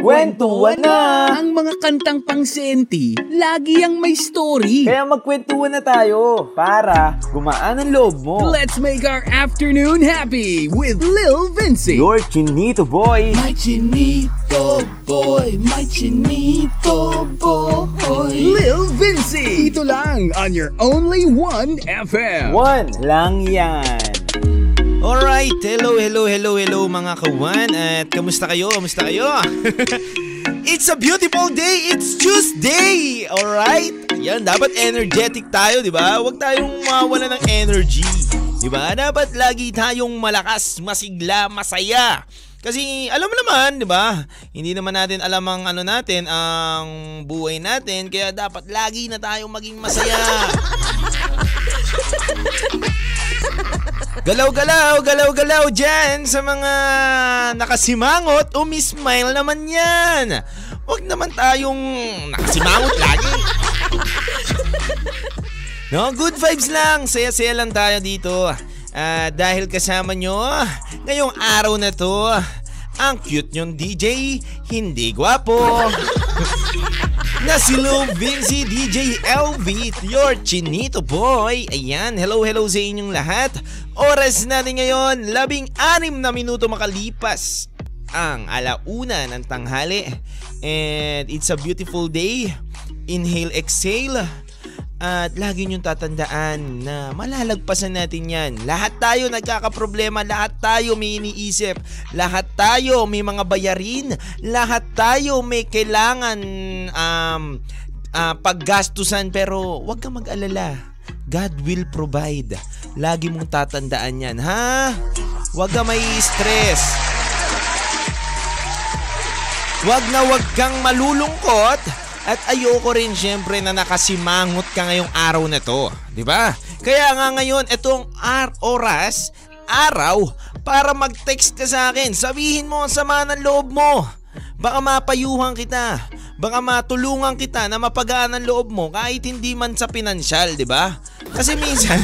Kwentuhan na! Ang mga kantang pang lagi ang may story. Kaya magkwentuhan na tayo para gumaan ang loob mo. Let's make our afternoon happy with Lil Vinci. Your chinito boy! My chinito boy, my chinito boy. Lil Vinci. Dito lang on your only one FM. One lang yan. Alright, hello, hello, hello, hello mga kawan At kamusta kayo, kamusta kayo? It's a beautiful day, it's Tuesday! Alright? Yan, dapat energetic tayo, di ba? Huwag tayong mawala ng energy Di ba? Dapat lagi tayong malakas, masigla, masaya kasi alam mo naman, 'di ba? Hindi naman natin alam ang ano natin, ang buhay natin, kaya dapat lagi na tayong maging masaya. Galaw-galaw, galaw-galaw dyan sa mga nakasimangot, umismile naman yan. Huwag naman tayong nakasimangot lagi. No, good vibes lang. Saya-saya lang tayo dito. Uh, dahil kasama nyo, ngayong araw na to, ang cute nyong DJ, hindi gwapo. na si Lil Vinci DJ LV, your chinito boy. Ayan, hello hello sa inyong lahat. Oras natin ngayon, labing anim na minuto makalipas ang alauna ng tanghali. And it's a beautiful day. Inhale, exhale. At lagi niyong tatandaan na malalagpasan natin yan. Lahat tayo nagkakaproblema, lahat tayo may iniisip, lahat tayo may mga bayarin, lahat tayo may kailangan um, uh, paggastusan pero wag kang mag-alala. God will provide. Lagi mong tatandaan yan, ha? Wag ka may stress. Wag na wag kang malulungkot at ayoko rin syempre na nakasimangot ka ngayong araw na to. Ba? Kaya nga ngayon, itong ar oras, araw, para mag-text ka sa akin. Sabihin mo ang sama ng loob mo. Baka mapayuhan kita. Baka matulungan kita na mapagaan ang loob mo kahit hindi man sa pinansyal, di ba? Kasi minsan,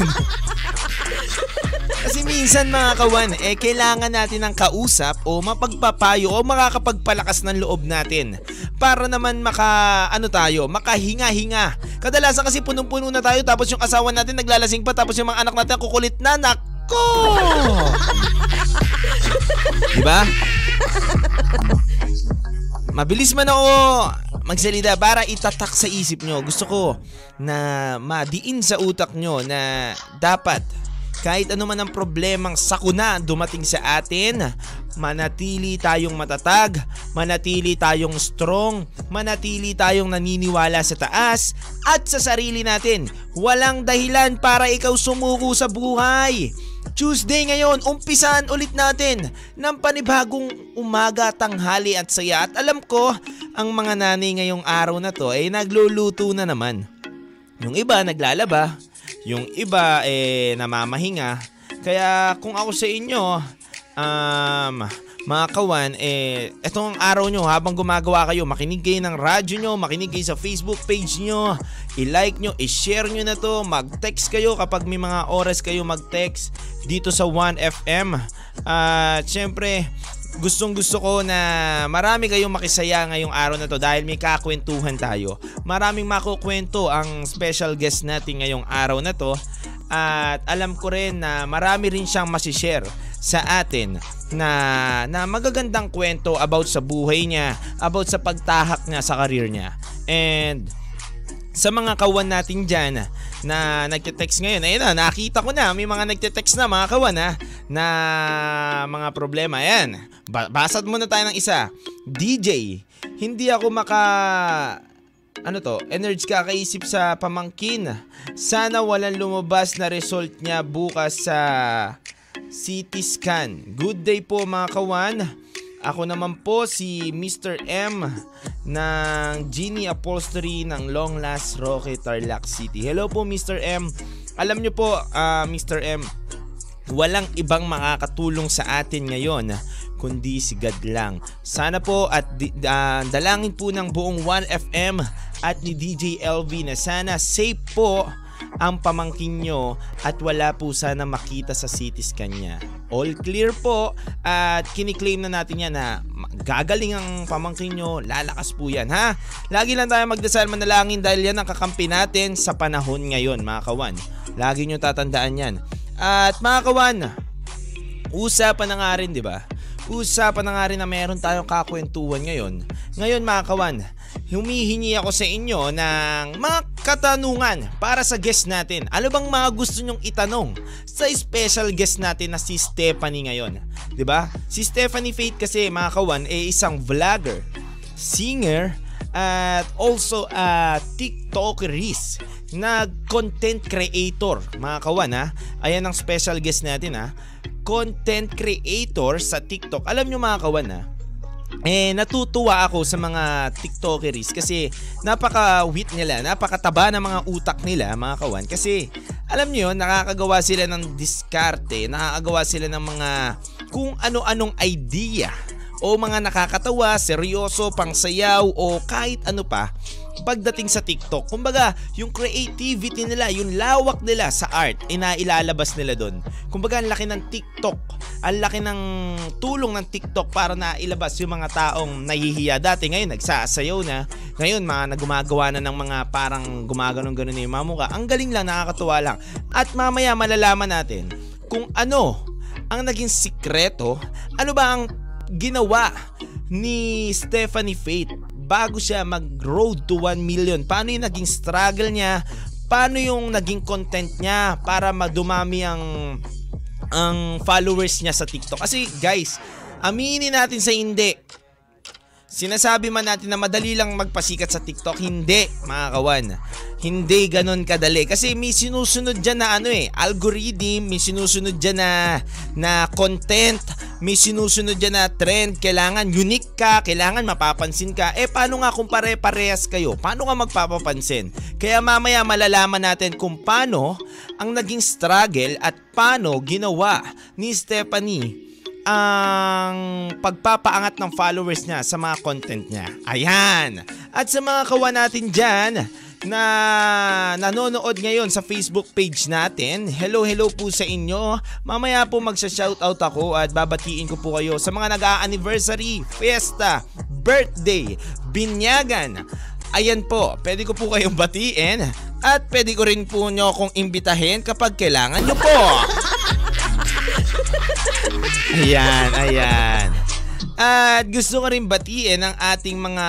Kasi minsan mga kawan, eh kailangan natin ng kausap o mapagpapayo o makakapagpalakas ng loob natin para naman maka ano tayo, makahinga-hinga. Kadalasan kasi punong-puno na tayo tapos yung asawa natin naglalasing pa tapos yung mga anak natin kukulit na nako. diba? Mabilis man ako magsalita para itatak sa isip nyo. Gusto ko na madiin sa utak nyo na dapat kahit ano man ang problemang sakuna dumating sa atin, manatili tayong matatag, manatili tayong strong, manatili tayong naniniwala sa taas at sa sarili natin. Walang dahilan para ikaw sumuko sa buhay. Tuesday ngayon, umpisan ulit natin ng panibagong umaga, tanghali at saya. At alam ko, ang mga nanay ngayong araw na to ay nagluluto na naman. Yung iba naglalaba, yung iba eh namamahinga. Kaya kung ako sa inyo, um, mga kawan, eh, etong araw nyo habang gumagawa kayo, makinig kayo ng radyo nyo, makinig kayo sa Facebook page nyo, i-like nyo, i-share nyo na to, mag-text kayo kapag may mga oras kayo mag-text dito sa 1FM. At uh, syempre, gustong gusto ko na marami kayong makisaya ngayong araw na to dahil may kakwentuhan tayo. Maraming makukwento ang special guest natin ngayong araw na to at alam ko rin na marami rin siyang masishare sa atin na, na magagandang kwento about sa buhay niya, about sa pagtahak niya sa career niya. And sa mga kawan natin dyan na nagte-text ngayon. Ayun na, nakita ko na. May mga nagte-text na mga kawan ha, na mga problema. Ayan, basad muna tayo ng isa. DJ, hindi ako maka... Ano to? Energy kakaisip sa pamangkin. Sana walang lumabas na result niya bukas sa CT scan. Good day po mga kawan. Ako naman po si Mr. M ng Genie Upholstery ng Long Last Roque Tarlac City. Hello po Mr. M. Alam nyo po uh, Mr. M, walang ibang makakatulong sa atin ngayon kundi si God lang. Sana po at uh, dalangin po ng buong 1FM at ni DJ LV na sana safe po ang pamangkin nyo at wala po sana makita sa CT scan niya. all clear po at kiniklaim na natin yan na gagaling ang pamangkin nyo, lalakas po yan ha. Lagi lang tayo magdasal manalangin dahil yan ang kakampi natin sa panahon ngayon mga kawan. Lagi nyo tatandaan yan. At mga kawan, usapan na nga rin di ba? Usapan na nga rin na meron tayong kakwentuhan ngayon. Ngayon mga kawan, humihingi ako sa inyo ng mga katanungan para sa guest natin. Ano bang mga gusto nyong itanong sa special guest natin na si Stephanie ngayon? ba? Si Stephanie Faith kasi mga kawan ay isang vlogger, singer, at also a TikTokeris na content creator mga kawan ha. Ayan ang special guest natin ha. Content creator sa TikTok. Alam nyo mga kawan ha, eh natutuwa ako sa mga TikTokeries kasi napaka-wit nila, napakataba ng mga utak nila mga kawan. Kasi alam niyo nakakagawa sila ng diskarte, nakakagawa sila ng mga kung ano-anong idea o mga nakakatawa, seryoso, pangsayaw o kahit ano pa pagdating sa TikTok. Kumbaga, yung creativity nila, yung lawak nila sa art, inailalabas nila doon. Kumbaga, ang laki ng TikTok, ang laki ng tulong ng TikTok para na ilabas yung mga taong nahihiya. Dati ngayon, nagsasayaw na. Ngayon, mga nagumagawa na ng mga parang gumaganon-ganon na yung mga. Ang galing lang, nakakatuwa lang. At mamaya malalaman natin kung ano ang naging sikreto, ano ba ang ginawa ni Stephanie Faith bago siya mag-road to 1 million. Paano yung naging struggle niya? Paano yung naging content niya para madumami ang ang followers niya sa TikTok? Kasi guys, aminin natin sa hindi. Sinasabi man natin na madali lang magpasikat sa TikTok, hindi mga kawan. Hindi ganon kadali kasi may sinusunod dyan na ano eh, algorithm, may sinusunod dyan na, na content, may sinusunod dyan na trend, kailangan unique ka, kailangan mapapansin ka. Eh paano nga kung pare-parehas kayo? Paano nga magpapapansin? Kaya mamaya malalaman natin kung paano ang naging struggle at paano ginawa ni Stephanie ang pagpapaangat ng followers niya sa mga content niya. Ayan! At sa mga kawan natin dyan na nanonood ngayon sa Facebook page natin, hello hello po sa inyo. Mamaya po magsa-shoutout ako at babatiin ko po kayo sa mga nag-a-anniversary, fiesta, birthday, binyagan. Ayan po, pwede ko po kayong batiin at pwede ko rin po nyo akong imbitahin kapag kailangan nyo po. Ayan, ayan. At gusto ko rin batiin ang ating mga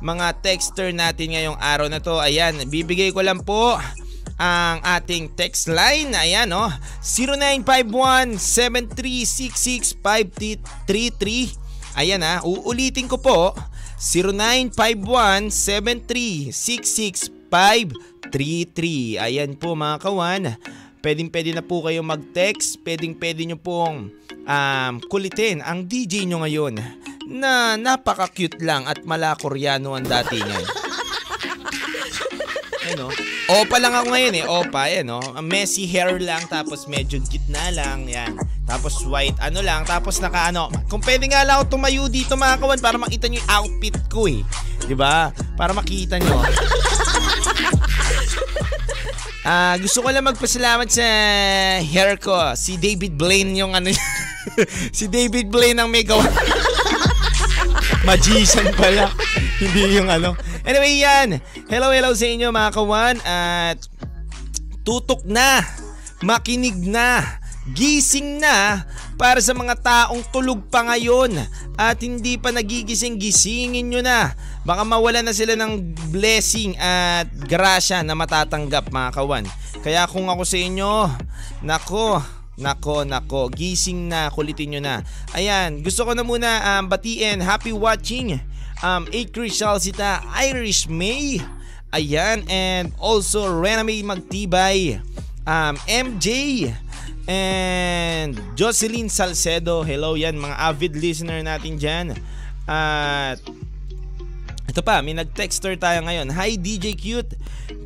mga texter natin ngayong araw na to. Ayan, bibigay ko lang po ang ating text line. Ayan, oh. 0951-7366-533. Ayan, ha. Uulitin ko po. 0951-7366-533. Ayan po mga kawan. Pwedeng pwede na po kayo mag-text, pwedeng pwede nyo pong um, kulitin ang DJ nyo ngayon na napaka-cute lang at mala koreano ang dati niya. Ano? Opa lang ako ngayon eh. Opa, yan no. Messy hair lang tapos medyo gitna lang. Yan. Tapos white ano lang. Tapos naka ano. Kung pwede nga lang ako tumayo dito mga kawan para makita nyo yung outfit ko eh. 'Di ba? Para makita nyo. Ah, uh, gusto ko lang magpasalamat sa hair ko. Si David Blaine yung ano si David Blaine ang may gawa. Magician pala. Hindi yung ano. Anyway, yan. Hello, hello sa inyo mga kawan. At tutok na. Makinig na. Gising na para sa mga taong tulog pa ngayon at hindi pa nagigising, gisingin nyo na. Baka mawala na sila ng blessing at grasya na matatanggap mga kawan. Kaya kung ako sa inyo, nako, Nako, nako, gising na, kulitin nyo na. Ayan, gusto ko na muna um, batiin, happy watching, um, Acre Salsita, Irish May, ayan, and also Rename Magtibay, um, MJ, and Jocelyn Salcedo, hello yan, mga avid listener natin dyan. At ito pa, may nag-texter tayo ngayon. Hi DJ Cute,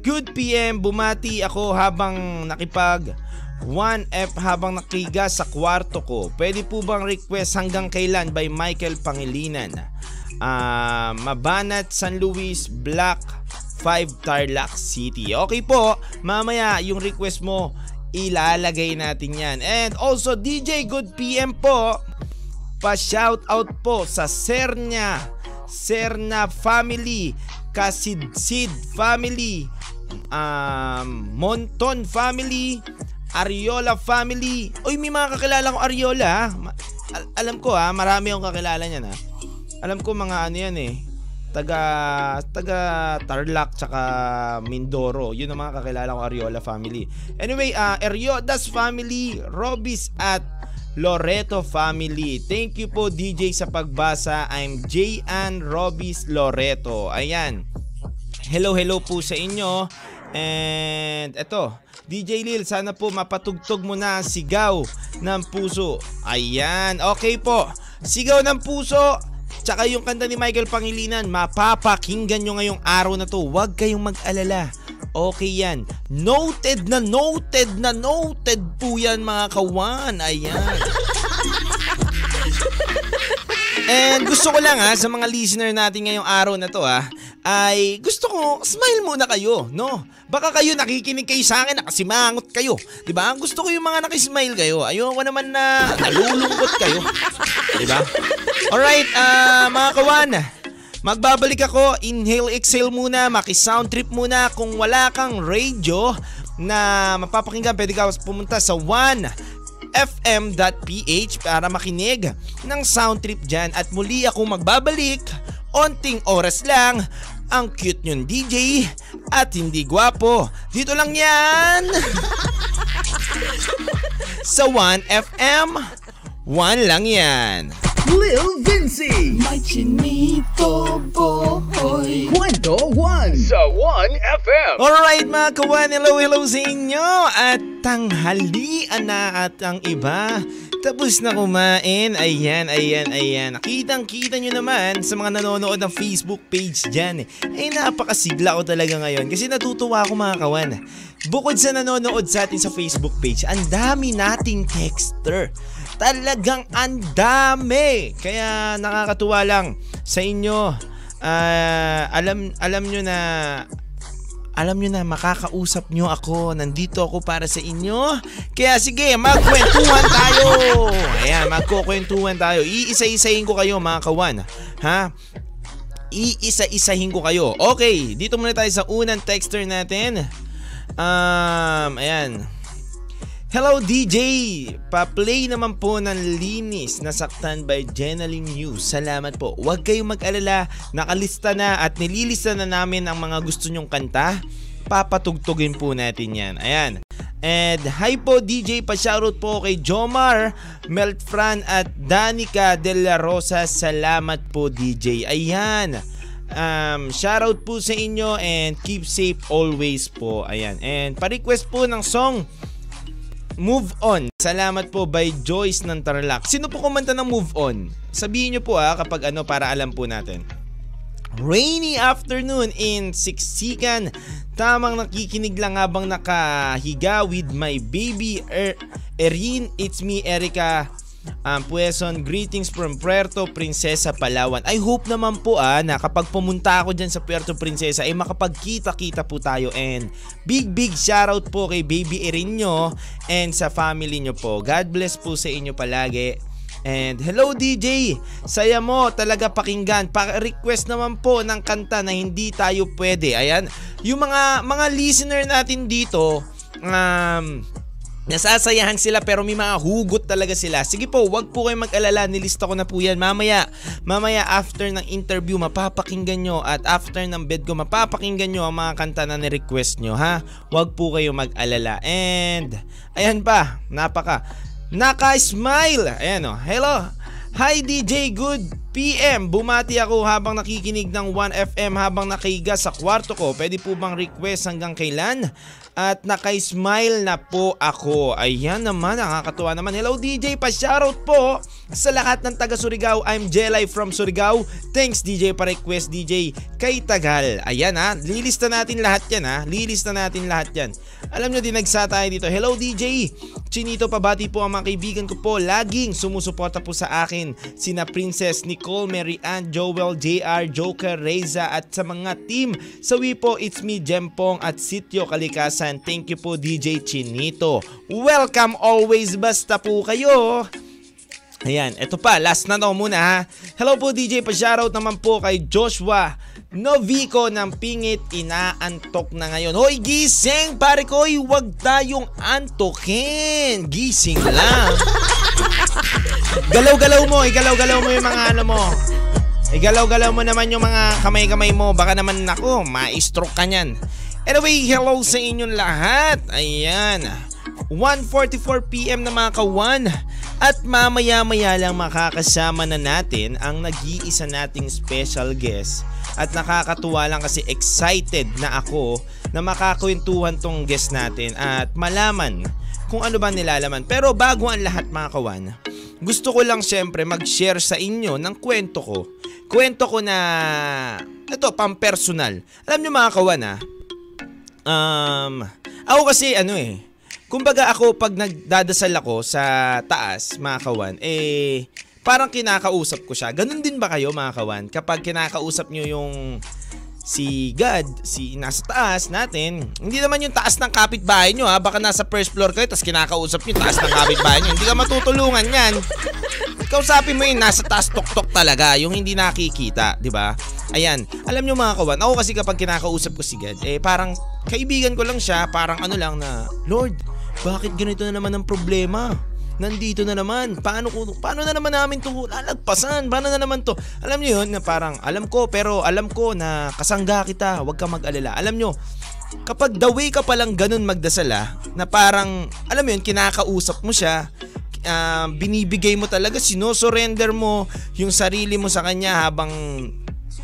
good PM, bumati ako habang nakipag 1F habang nakiga sa kwarto ko. Pwede po bang request hanggang kailan by Michael Pangilinan? Uh, Mabanat, San Luis, Black 5 Tarlac City. Okay po, mamaya yung request mo ilalagay natin yan. And also, DJ Good PM po, pa-shoutout po sa Sernya, Serna family, Kasidsid family, um, Monton family, Ariola family. Uy, may mga kakilala ko Ariola. al- alam ko ha, marami akong kakilala niyan ha. Alam ko mga ano yan eh. Taga taga Tarlac tsaka Mindoro. Yun ang mga kakilala ko Ariola family. Anyway, uh, Eriodas family, Robis at Loreto family. Thank you po DJ sa pagbasa. I'm J.Ann Robis Loreto. Ayan. Hello, hello po sa inyo. And eto, DJ Lil, sana po mapatugtog mo na sigaw ng puso. Ayan, okay po. Sigaw ng puso. Tsaka yung kanta ni Michael Pangilinan, mapapakinggan nyo ngayong araw na to. Huwag kayong mag-alala. Okay yan. Noted na noted na noted po yan mga kawan. Ayan. And gusto ko lang ha, sa mga listener natin ngayong araw na to ha, ay gusto ko smile muna kayo, no? Baka kayo nakikinig kayo sa akin, nakasimangot kayo. 'Di ba? Gusto ko yung mga nakismile kayo. Ayoko naman na nalulungkot kayo. 'Di ba? Alright, ah mga kawan, magbabalik ako. Inhale, exhale muna, maki-sound trip muna. Kung wala kang radio na mapapakinggan, pwede ka pumunta sa 1 fm.ph para makinig ng sound trip dyan at muli ako magbabalik onting oras lang ang cute nyong DJ at hindi gwapo. Dito lang yan. Sa 1FM 1 lang yan. Lil Vinci. May chinito boy. Kwento 1 sa 1FM. Alright mga kawan, hello hello sa inyo. At tanghalian na at ang iba tapos na kumain. Ayan, ayan, ayan. Kitang kita nyo naman sa mga nanonood ng Facebook page dyan. Eh napakasigla ko talaga ngayon kasi natutuwa ako mga kawan. Bukod sa nanonood sa atin sa Facebook page, ang dami nating texter. Talagang ang dami. Kaya nakakatuwa lang sa inyo. Ah, alam alam nyo na alam nyo na makakausap nyo ako. Nandito ako para sa inyo. Kaya sige, magkwentuhan tayo. Ayan, magkukwentuhan tayo. Iisa-isahin ko kayo mga kawan. Ha? Iisa-isahin ko kayo. Okay, dito muna tayo sa unang texter natin. Um, ayan. Hello DJ! Pa-play naman po ng linis na saktan by Jenaline News. Salamat po. Huwag kayong mag-alala. Nakalista na at nililista na namin ang mga gusto nyong kanta. Papatugtugin po natin yan. Ayan. And hi po DJ, pa-shoutout po kay Jomar, Melfran at Danica De La Rosa. Salamat po DJ. Ayan. Um, shoutout po sa inyo and keep safe always po. Ayan. And pa-request po ng song Move On. Salamat po by Joyce ng Tarlac. Sino po kumanta ng Move On? Sabihin nyo po ah kapag ano para alam po natin. Rainy afternoon in Siksikan. Tamang nakikinig lang habang nakahiga with my baby er Erin. It's me, Erica um, Pueson. Greetings from Puerto Princesa, Palawan. I hope naman po ah, na kapag pumunta ako dyan sa Puerto Princesa ay makapagkita-kita po tayo and big big shoutout po kay baby Erin nyo and sa family nyo po. God bless po sa inyo palagi. And hello DJ, saya mo talaga pakinggan. Pa-request naman po ng kanta na hindi tayo pwede. Ayan, yung mga mga listener natin dito, um, Nasasayahan sila pero may mga hugot talaga sila. Sige po, wag po kayong mag-alala. Nilista ko na po yan. Mamaya, mamaya after ng interview, mapapakinggan nyo. At after ng bed ko, mapapakinggan nyo ang mga kanta na ni-request nyo, ha? Wag po kayong mag-alala. And, ayan pa, napaka. Naka-smile. Ayan o. Hello. Hi DJ, good PM. Bumati ako habang nakikinig ng 1FM habang nakahiga sa kwarto ko. Pwede po bang request hanggang kailan? At naka-smile na po ako. Ayan naman, nakakatuwa naman. Hello DJ, pa-shoutout po sa lahat ng taga Surigao. I'm Jelay from Surigao. Thanks DJ pa-request DJ kay Tagal. Ayan ha, lilista natin lahat yan ha. Lilista natin lahat yan. Alam nyo, dinagsa tayo dito. Hello DJ! Chinito, pabati po ang mga kaibigan ko po. Laging sumusuporta po sa akin. Sina Princess Nicole, Mary Ann, Joel, JR, Joker, Reza at sa mga team. Sawi po, it's me, Jempong at Sityo Kalikasan. Thank you po DJ Chinito. Welcome always, basta po kayo. Ayan, eto pa, last na to muna ha. Hello po DJ, pa-shoutout naman po kay Joshua Novico ng Pingit, inaantok na ngayon. Hoy, gising! Pare ko, huwag tayong antokin. Gising lang. Galaw-galaw mo, igalaw-galaw mo yung mga ano mo. Igalaw-galaw mo naman yung mga kamay-kamay mo. Baka naman ako, ma-stroke ka niyan. Anyway, hello sa inyong lahat. Ayan. 1.44pm na mga kawan. At mamaya-maya lang makakasama na natin ang nag-iisa nating special guest at nakakatuwa lang kasi excited na ako na makakwentuhan tong guest natin at malaman kung ano ba nilalaman. Pero bago ang lahat mga kawan, gusto ko lang syempre mag-share sa inyo ng kwento ko. Kwento ko na, ito, pang-personal. Alam nyo mga kawan ha, um, ako kasi ano eh, kumbaga ako pag nagdadasal ako sa taas mga kawan, eh, parang kinakausap ko siya. Ganun din ba kayo mga kawan? Kapag kinakausap nyo yung si God, si nasa taas natin, hindi naman yung taas ng kapitbahay nyo ha, baka nasa first floor kayo tapos kinakausap nyo taas ng kapitbahay nyo, hindi ka matutulungan yan. Kausapin mo yung nasa taas tok-tok talaga, yung hindi nakikita, di ba? Ayan, alam nyo mga kawan, ako kasi kapag kinakausap ko si God, eh parang kaibigan ko lang siya, parang ano lang na, Lord, bakit ganito na naman ang problema? Nandito na naman. Paano ko paano na naman namin to lalagpasan? Paano na naman to? Alam niyo yun na parang alam ko pero alam ko na kasangga kita. Huwag ka mag-alala. Alam niyo, kapag the way ka palang ganun magdasal ah, na parang alam mo yun, kinakausap mo siya, uh, binibigay mo talaga, sino-surrender mo yung sarili mo sa kanya habang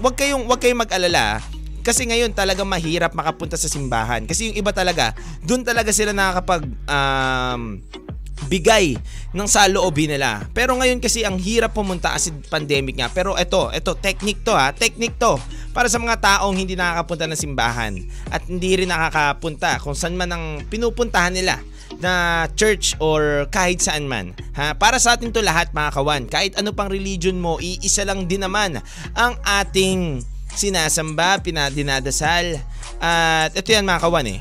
wag kayong wag kayong mag-alala ah. kasi ngayon talaga mahirap makapunta sa simbahan. Kasi yung iba talaga, doon talaga sila nakakapag um, bigay ng saloobin nila. Pero ngayon kasi ang hirap pumunta kasi pandemic nga. Pero ito, ito, technique to ha, technique to. Para sa mga taong hindi nakakapunta ng simbahan at hindi rin nakakapunta kung saan man ang pinupuntahan nila na church or kahit saan man. Ha? Para sa atin to lahat mga kawan. Kahit ano pang religion mo, iisa lang din naman ang ating sinasamba, pinadinadasal. At ito yan mga kawan eh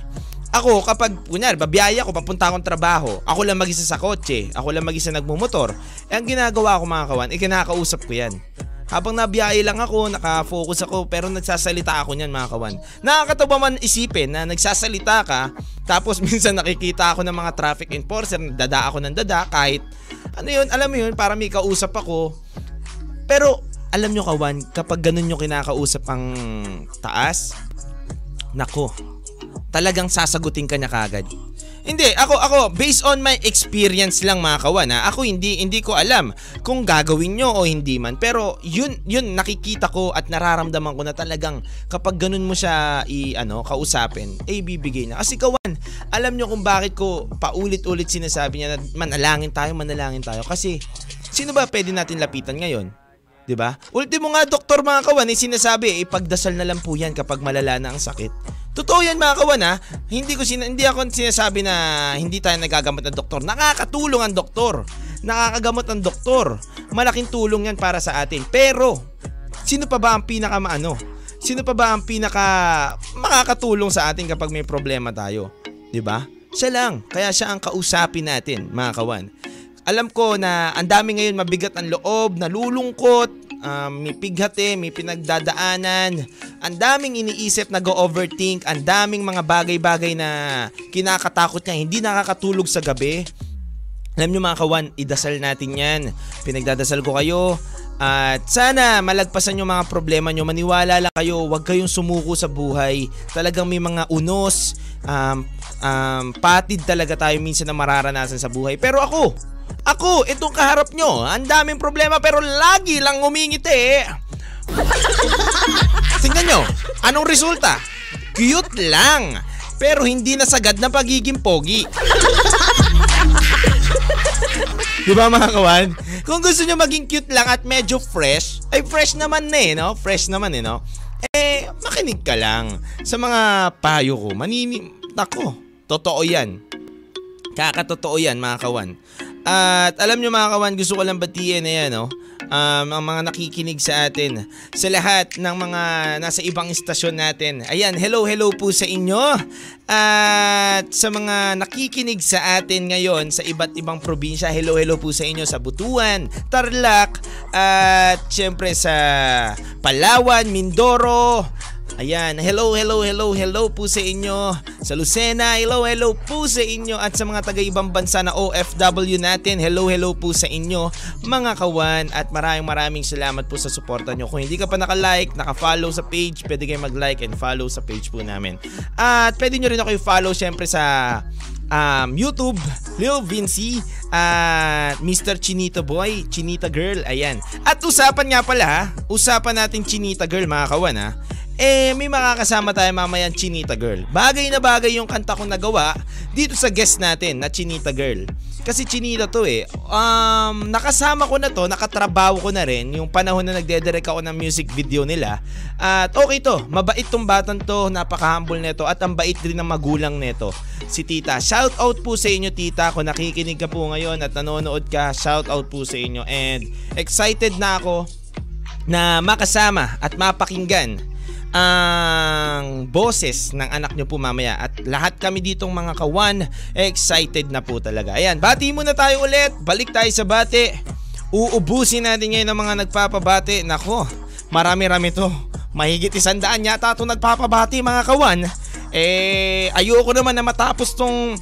ako kapag kunyari babiyaya ko papunta akong trabaho, ako lang mag-isa sa kotse, ako lang mag-isa nagmumotor. Eh ang ginagawa ko mga kawan, ikinakausap ko 'yan. Habang nabiyahe lang ako, naka-focus ako, pero nagsasalita ako niyan mga kawan. Nakakatawa man isipin na nagsasalita ka, tapos minsan nakikita ako ng mga traffic enforcer, dada ako ng dada, kahit ano yun, alam mo yun, para may kausap ako. Pero alam nyo kawan, kapag ganun yung kinakausap ang taas, nako, talagang sasagutin ka niya kagad. Hindi, ako ako based on my experience lang mga kawan ha. Ako hindi hindi ko alam kung gagawin nyo o hindi man. Pero yun yun nakikita ko at nararamdaman ko na talagang kapag ganun mo siya i ano kausapin, eh bibigay na. Kasi kawan, alam nyo kung bakit ko paulit-ulit sinasabi niya na manalangin tayo, manalangin tayo kasi sino ba pwede natin lapitan ngayon? 'di ba? Ultimo nga doktor mga kawan, eh, sinasabi ipagdasal na lang po 'yan kapag malala na ang sakit. Totoo yan mga kawan ha. Hindi ko sina- hindi ako sinasabi na hindi tayo nagagamot ng doktor. Nakakatulong ang doktor. Nakakagamot ang doktor. Malaking tulong yan para sa atin. Pero sino pa ba ang pinaka maano? Sino pa ba ang pinaka makakatulong sa atin kapag may problema tayo? 'Di ba? Siya lang. Kaya siya ang kausapin natin, mga kawan. Alam ko na ang dami ngayon mabigat ang loob, nalulungkot, um, may pighati, may pinagdadaanan, ang daming iniisip na go-overthink, ang daming mga bagay-bagay na kinakatakot niya, hindi nakakatulog sa gabi. Alam niyo mga kawan, idasal natin yan. Pinagdadasal ko kayo. At sana malagpasan yung mga problema nyo. Maniwala lang kayo, huwag kayong sumuko sa buhay. Talagang may mga unos, um, um, patid talaga tayo minsan na mararanasan sa buhay. Pero ako, ako, itong kaharap nyo, ang daming problema pero lagi lang umingiti. Tingnan nyo, anong resulta? Cute lang, pero hindi nasagad na pagiging pogi. Di ba mga kawan? Kung gusto nyo maging cute lang at medyo fresh, ay fresh naman na eh, no? Fresh naman eh, no? Eh, makinig ka lang sa mga payo ko. Manini... Nako, Totoo yan. Kakatotoo yan mga kawan. At alam nyo mga kawan, gusto ko lang batiin na yan, no? um, ang mga nakikinig sa atin, sa lahat ng mga nasa ibang istasyon natin. Ayan, hello, hello po sa inyo. At sa mga nakikinig sa atin ngayon sa iba't ibang probinsya, hello, hello po sa inyo sa Butuan, Tarlac, at syempre sa Palawan, Mindoro, Ayan, hello, hello, hello, hello po sa inyo. Sa Lucena, hello, hello po sa inyo. At sa mga taga-ibang bansa na OFW natin, hello, hello po sa inyo, mga kawan. At maraming maraming salamat po sa suporta nyo. Kung hindi ka pa naka-like, naka-follow sa page, pwede kayo mag-like and follow sa page po namin. At pwede nyo rin ako i-follow syempre sa um, YouTube, Lil Vinci, at uh, Mr. Chinita Boy, Chinita Girl, ayan. At usapan nga pala usapan natin Chinita Girl mga kawan ha eh may makakasama tayo mamayang Chinita Girl. Bagay na bagay yung kanta kong nagawa dito sa guest natin na Chinita Girl. Kasi Chinita to eh. Um, nakasama ko na to, nakatrabaho ko na rin yung panahon na nagdedirect ako ng music video nila. At okay to, mabait tong batang to, napaka-humble nito at ang bait din ng magulang nito, si Tita. Shout out po sa inyo Tita, kung nakikinig ka po ngayon at nanonood ka, shout out po sa inyo. And excited na ako na makasama at mapakinggan ang boses ng anak nyo po mamaya at lahat kami ditong mga kawan excited na po talaga. Ayan, bati muna tayo ulit. Balik tayo sa bati. Uubusin natin ngayon ang mga nagpapabati. Nako, marami-rami to. Mahigit isandaan yata itong nagpapabati mga kawan. Eh, ayoko naman na matapos tong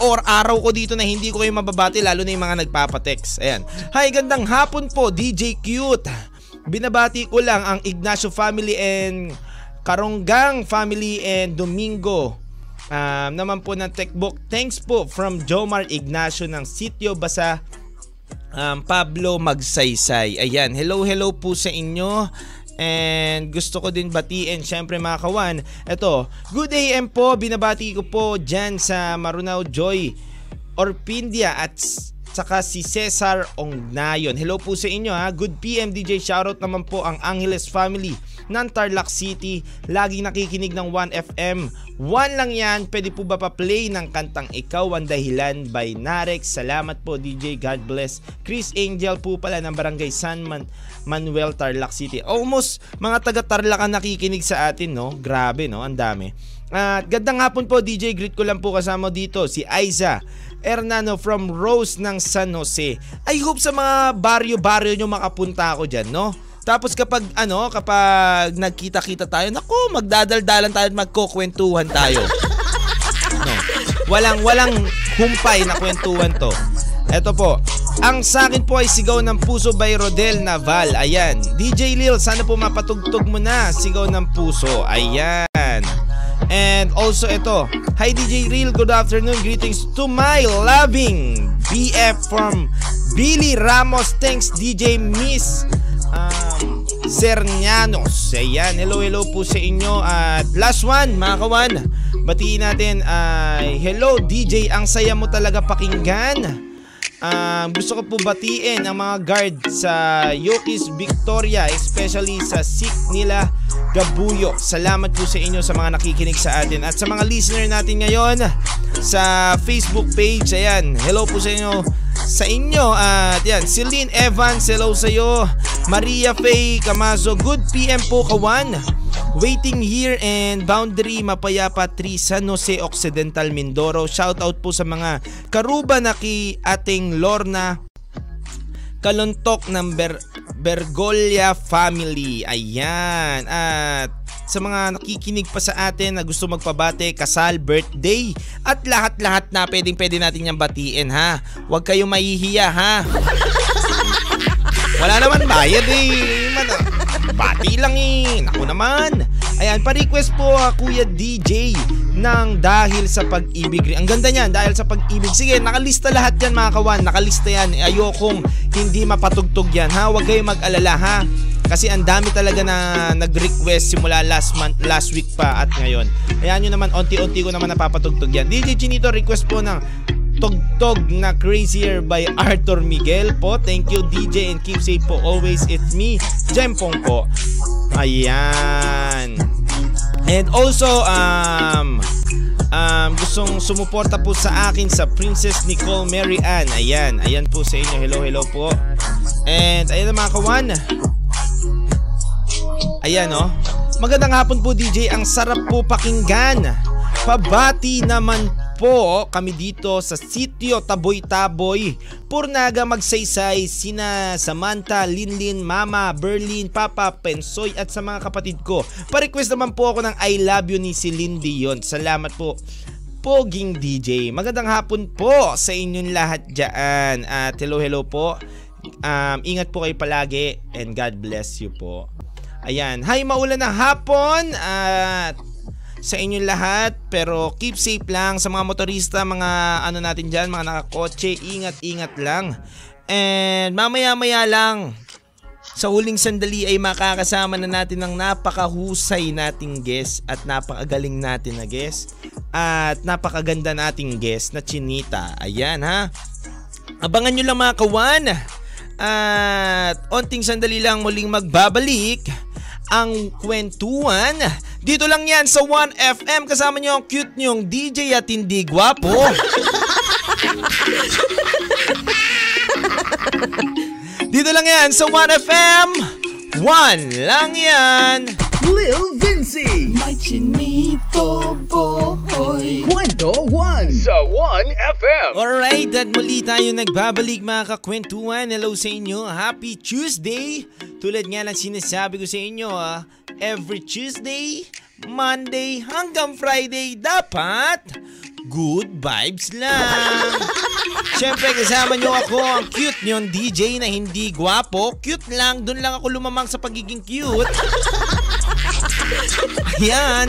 or araw ko dito na hindi ko kayo mababati lalo na yung mga nagpapatext. Ayan. Hi, gandang hapon po, DJ Cute. Binabati ko lang ang Ignacio family and Karonggang family and Domingo um, naman po ng Techbook. Thanks po from Jomar Ignacio ng Sitio Basa um, Pablo Magsaysay. Ayan, hello hello po sa inyo. And gusto ko din batiin syempre mga kawan. Ito, good AM po. Binabati ko po dyan sa Marunao Joy Orpindia at saka si Cesar Ongnayon. Hello po sa inyo ha. Good PM DJ. Shoutout naman po ang Angeles family ng Tarlac City. Lagi nakikinig ng 1FM. One lang yan. Pwede po ba pa-play ng kantang Ikaw ang Dahilan by Narek. Salamat po DJ. God bless. Chris Angel po pala ng Barangay San Man Manuel Tarlac City. Almost mga taga Tarlac ang nakikinig sa atin no. Grabe no. Ang dami. At uh, gandang hapon po DJ. Greet ko lang po kasama dito si Aiza Hernano from Rose ng San Jose. I hope sa mga baryo-baryo nyo makapunta ako dyan, no? Tapos kapag ano, kapag nagkita-kita tayo, nako, magdadaldalan tayo at magkukwentuhan tayo. No. Walang walang humpay na kwentuhan to. Ito po, ang sa akin po ay sigaw ng puso by Rodel Naval. Ayan. DJ Lil, sana po mapatugtog mo na sigaw ng puso. Ayan. And also ito, Hi DJ Real, good afternoon. Greetings to my loving BF from Billy Ramos. Thanks DJ Miss um, Sernianos. Ayan, hello hello po sa inyo. At last one, mga kawan, batiin natin ay uh, hello DJ, ang saya mo talaga pakinggan. Um, gusto ko po batiin ang mga guard sa Yokis Victoria, especially sa sick nila Gabuyo. Salamat po sa inyo sa mga nakikinig sa atin at sa mga listener natin ngayon sa Facebook page. Ayan, hello po sa inyo sa inyo at yan, Celine Evans, hello sa iyo. Maria Faye Camazo, good PM po kawan. Waiting here and Boundary Mapayapa 3 San Jose Occidental Mindoro. Shout out po sa mga karuba na ki ating Lorna Kaluntok ng Ber Bergolia family. Ayan. At sa mga nakikinig pa sa atin na gusto magpabate, kasal, birthday, at lahat-lahat na pwedeng pwede natin yung batiin ha. Huwag kayong mahihiya ha. Wala naman bayad eh. Man, bati lang eh. Naku naman. Ayan, pa-request po uh, Kuya DJ ng dahil sa pag-ibig. Ang ganda niyan, dahil sa pag-ibig. Sige, nakalista lahat yan mga kawan. Nakalista yan. Ayokong hindi mapatugtog yan ha. Huwag kayong mag-alala ha. Kasi ang dami talaga na nag-request simula last month, last week pa at ngayon. Ayan nyo naman, onti-onti ko naman napapatugtog yan. DJ Chinito, request po ng Tugtog na Crazier by Arthur Miguel po. Thank you DJ and keep safe po always. It's me, Jempong po. Ayan. And also, um, um, gustong sumuporta po sa akin sa Princess Nicole Mary Ann. Ayan, ayan po sa inyo. Hello, hello po. And ayan na mga kawan. Ayan oh. Magandang hapon po DJ. Ang sarap po pakinggan. Pabati naman po kami dito sa sitio Taboy-Taboy. Purnaga magsaysay sina Samantha, Linlin, Mama, Berlin, Papa, Pensoy at sa mga kapatid ko. Pa-request naman po ako ng I love you ni si Lindy yon. Salamat po. Poging DJ. Magandang hapon po sa inyong lahat dyan. At hello hello po. Um, ingat po kayo palagi and God bless you po. Ayan. Hi, maulan na hapon at sa inyong lahat pero keep safe lang sa mga motorista, mga ano natin dyan, mga nakakotse, ingat-ingat lang. And mamaya-maya lang sa huling sandali ay makakasama na natin ng napakahusay nating guest at napakagaling natin na guest at napakaganda nating guest na Chinita. Ayan ha. Abangan nyo lang mga kawan. At onting sandali lang muling magbabalik ang kwentuhan. Dito lang yan sa 1FM kasama nyo ang cute nyong DJ at hindi gwapo. Dito lang yan sa 1FM. One lang yan. Lil Vinci. May chinito boy. Kwento 1 sa 1FM. Alright, at muli tayo nagbabalik mga kakwentuhan. Hello sa inyo. Happy Tuesday! Tulad nga lang sinasabi ko sa inyo, ah, every Tuesday, Monday hanggang Friday, dapat good vibes lang. Siyempre kasama nyo ako, ang cute nyo, DJ na hindi gwapo. Cute lang, dun lang ako lumamang sa pagiging cute. Ayan.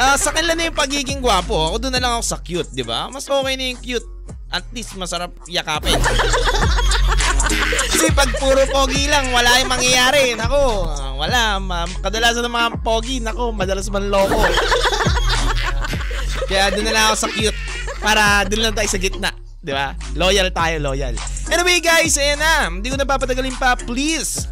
Ah, sa kanila na yung pagiging gwapo. Ako doon na lang ako sa cute, di ba? Mas okay na yung cute. At least masarap yakapin. Kasi pag puro pogi lang, wala yung mangyayari. Nako, wala. Ma- kadalasan ng mga pogi, nako, madalas manloko. Kaya doon na lang ako sa cute. Para doon lang tayo sa gitna. Di ba? Loyal tayo, loyal. Anyway guys, ayan na. Hindi ko na papatagalin pa. Please,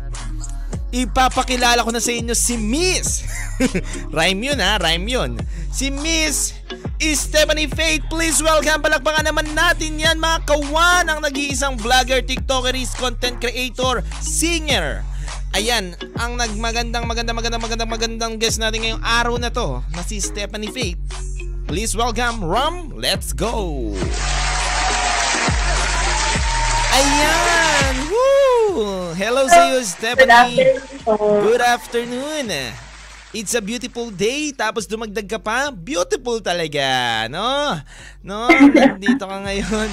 ipapakilala ko na sa inyo si Miss. rhyme yun ha, rhyme yun. Si Miss Stephanie Faith. Please welcome. Palakpakan naman natin yan mga kawan. Ang nag-iisang vlogger, tiktokerist, content creator, singer. Ayan, ang nagmagandang magandang magandang magandang magandang guest natin ngayong araw na to na si Stephanie Faith. Please welcome Ram. Let's go. Ayan! Woo! Hello sa iyo, Stephanie. Good afternoon. It's a beautiful day tapos dumagdag ka pa. Beautiful talaga, no? No, nandito ka ngayon.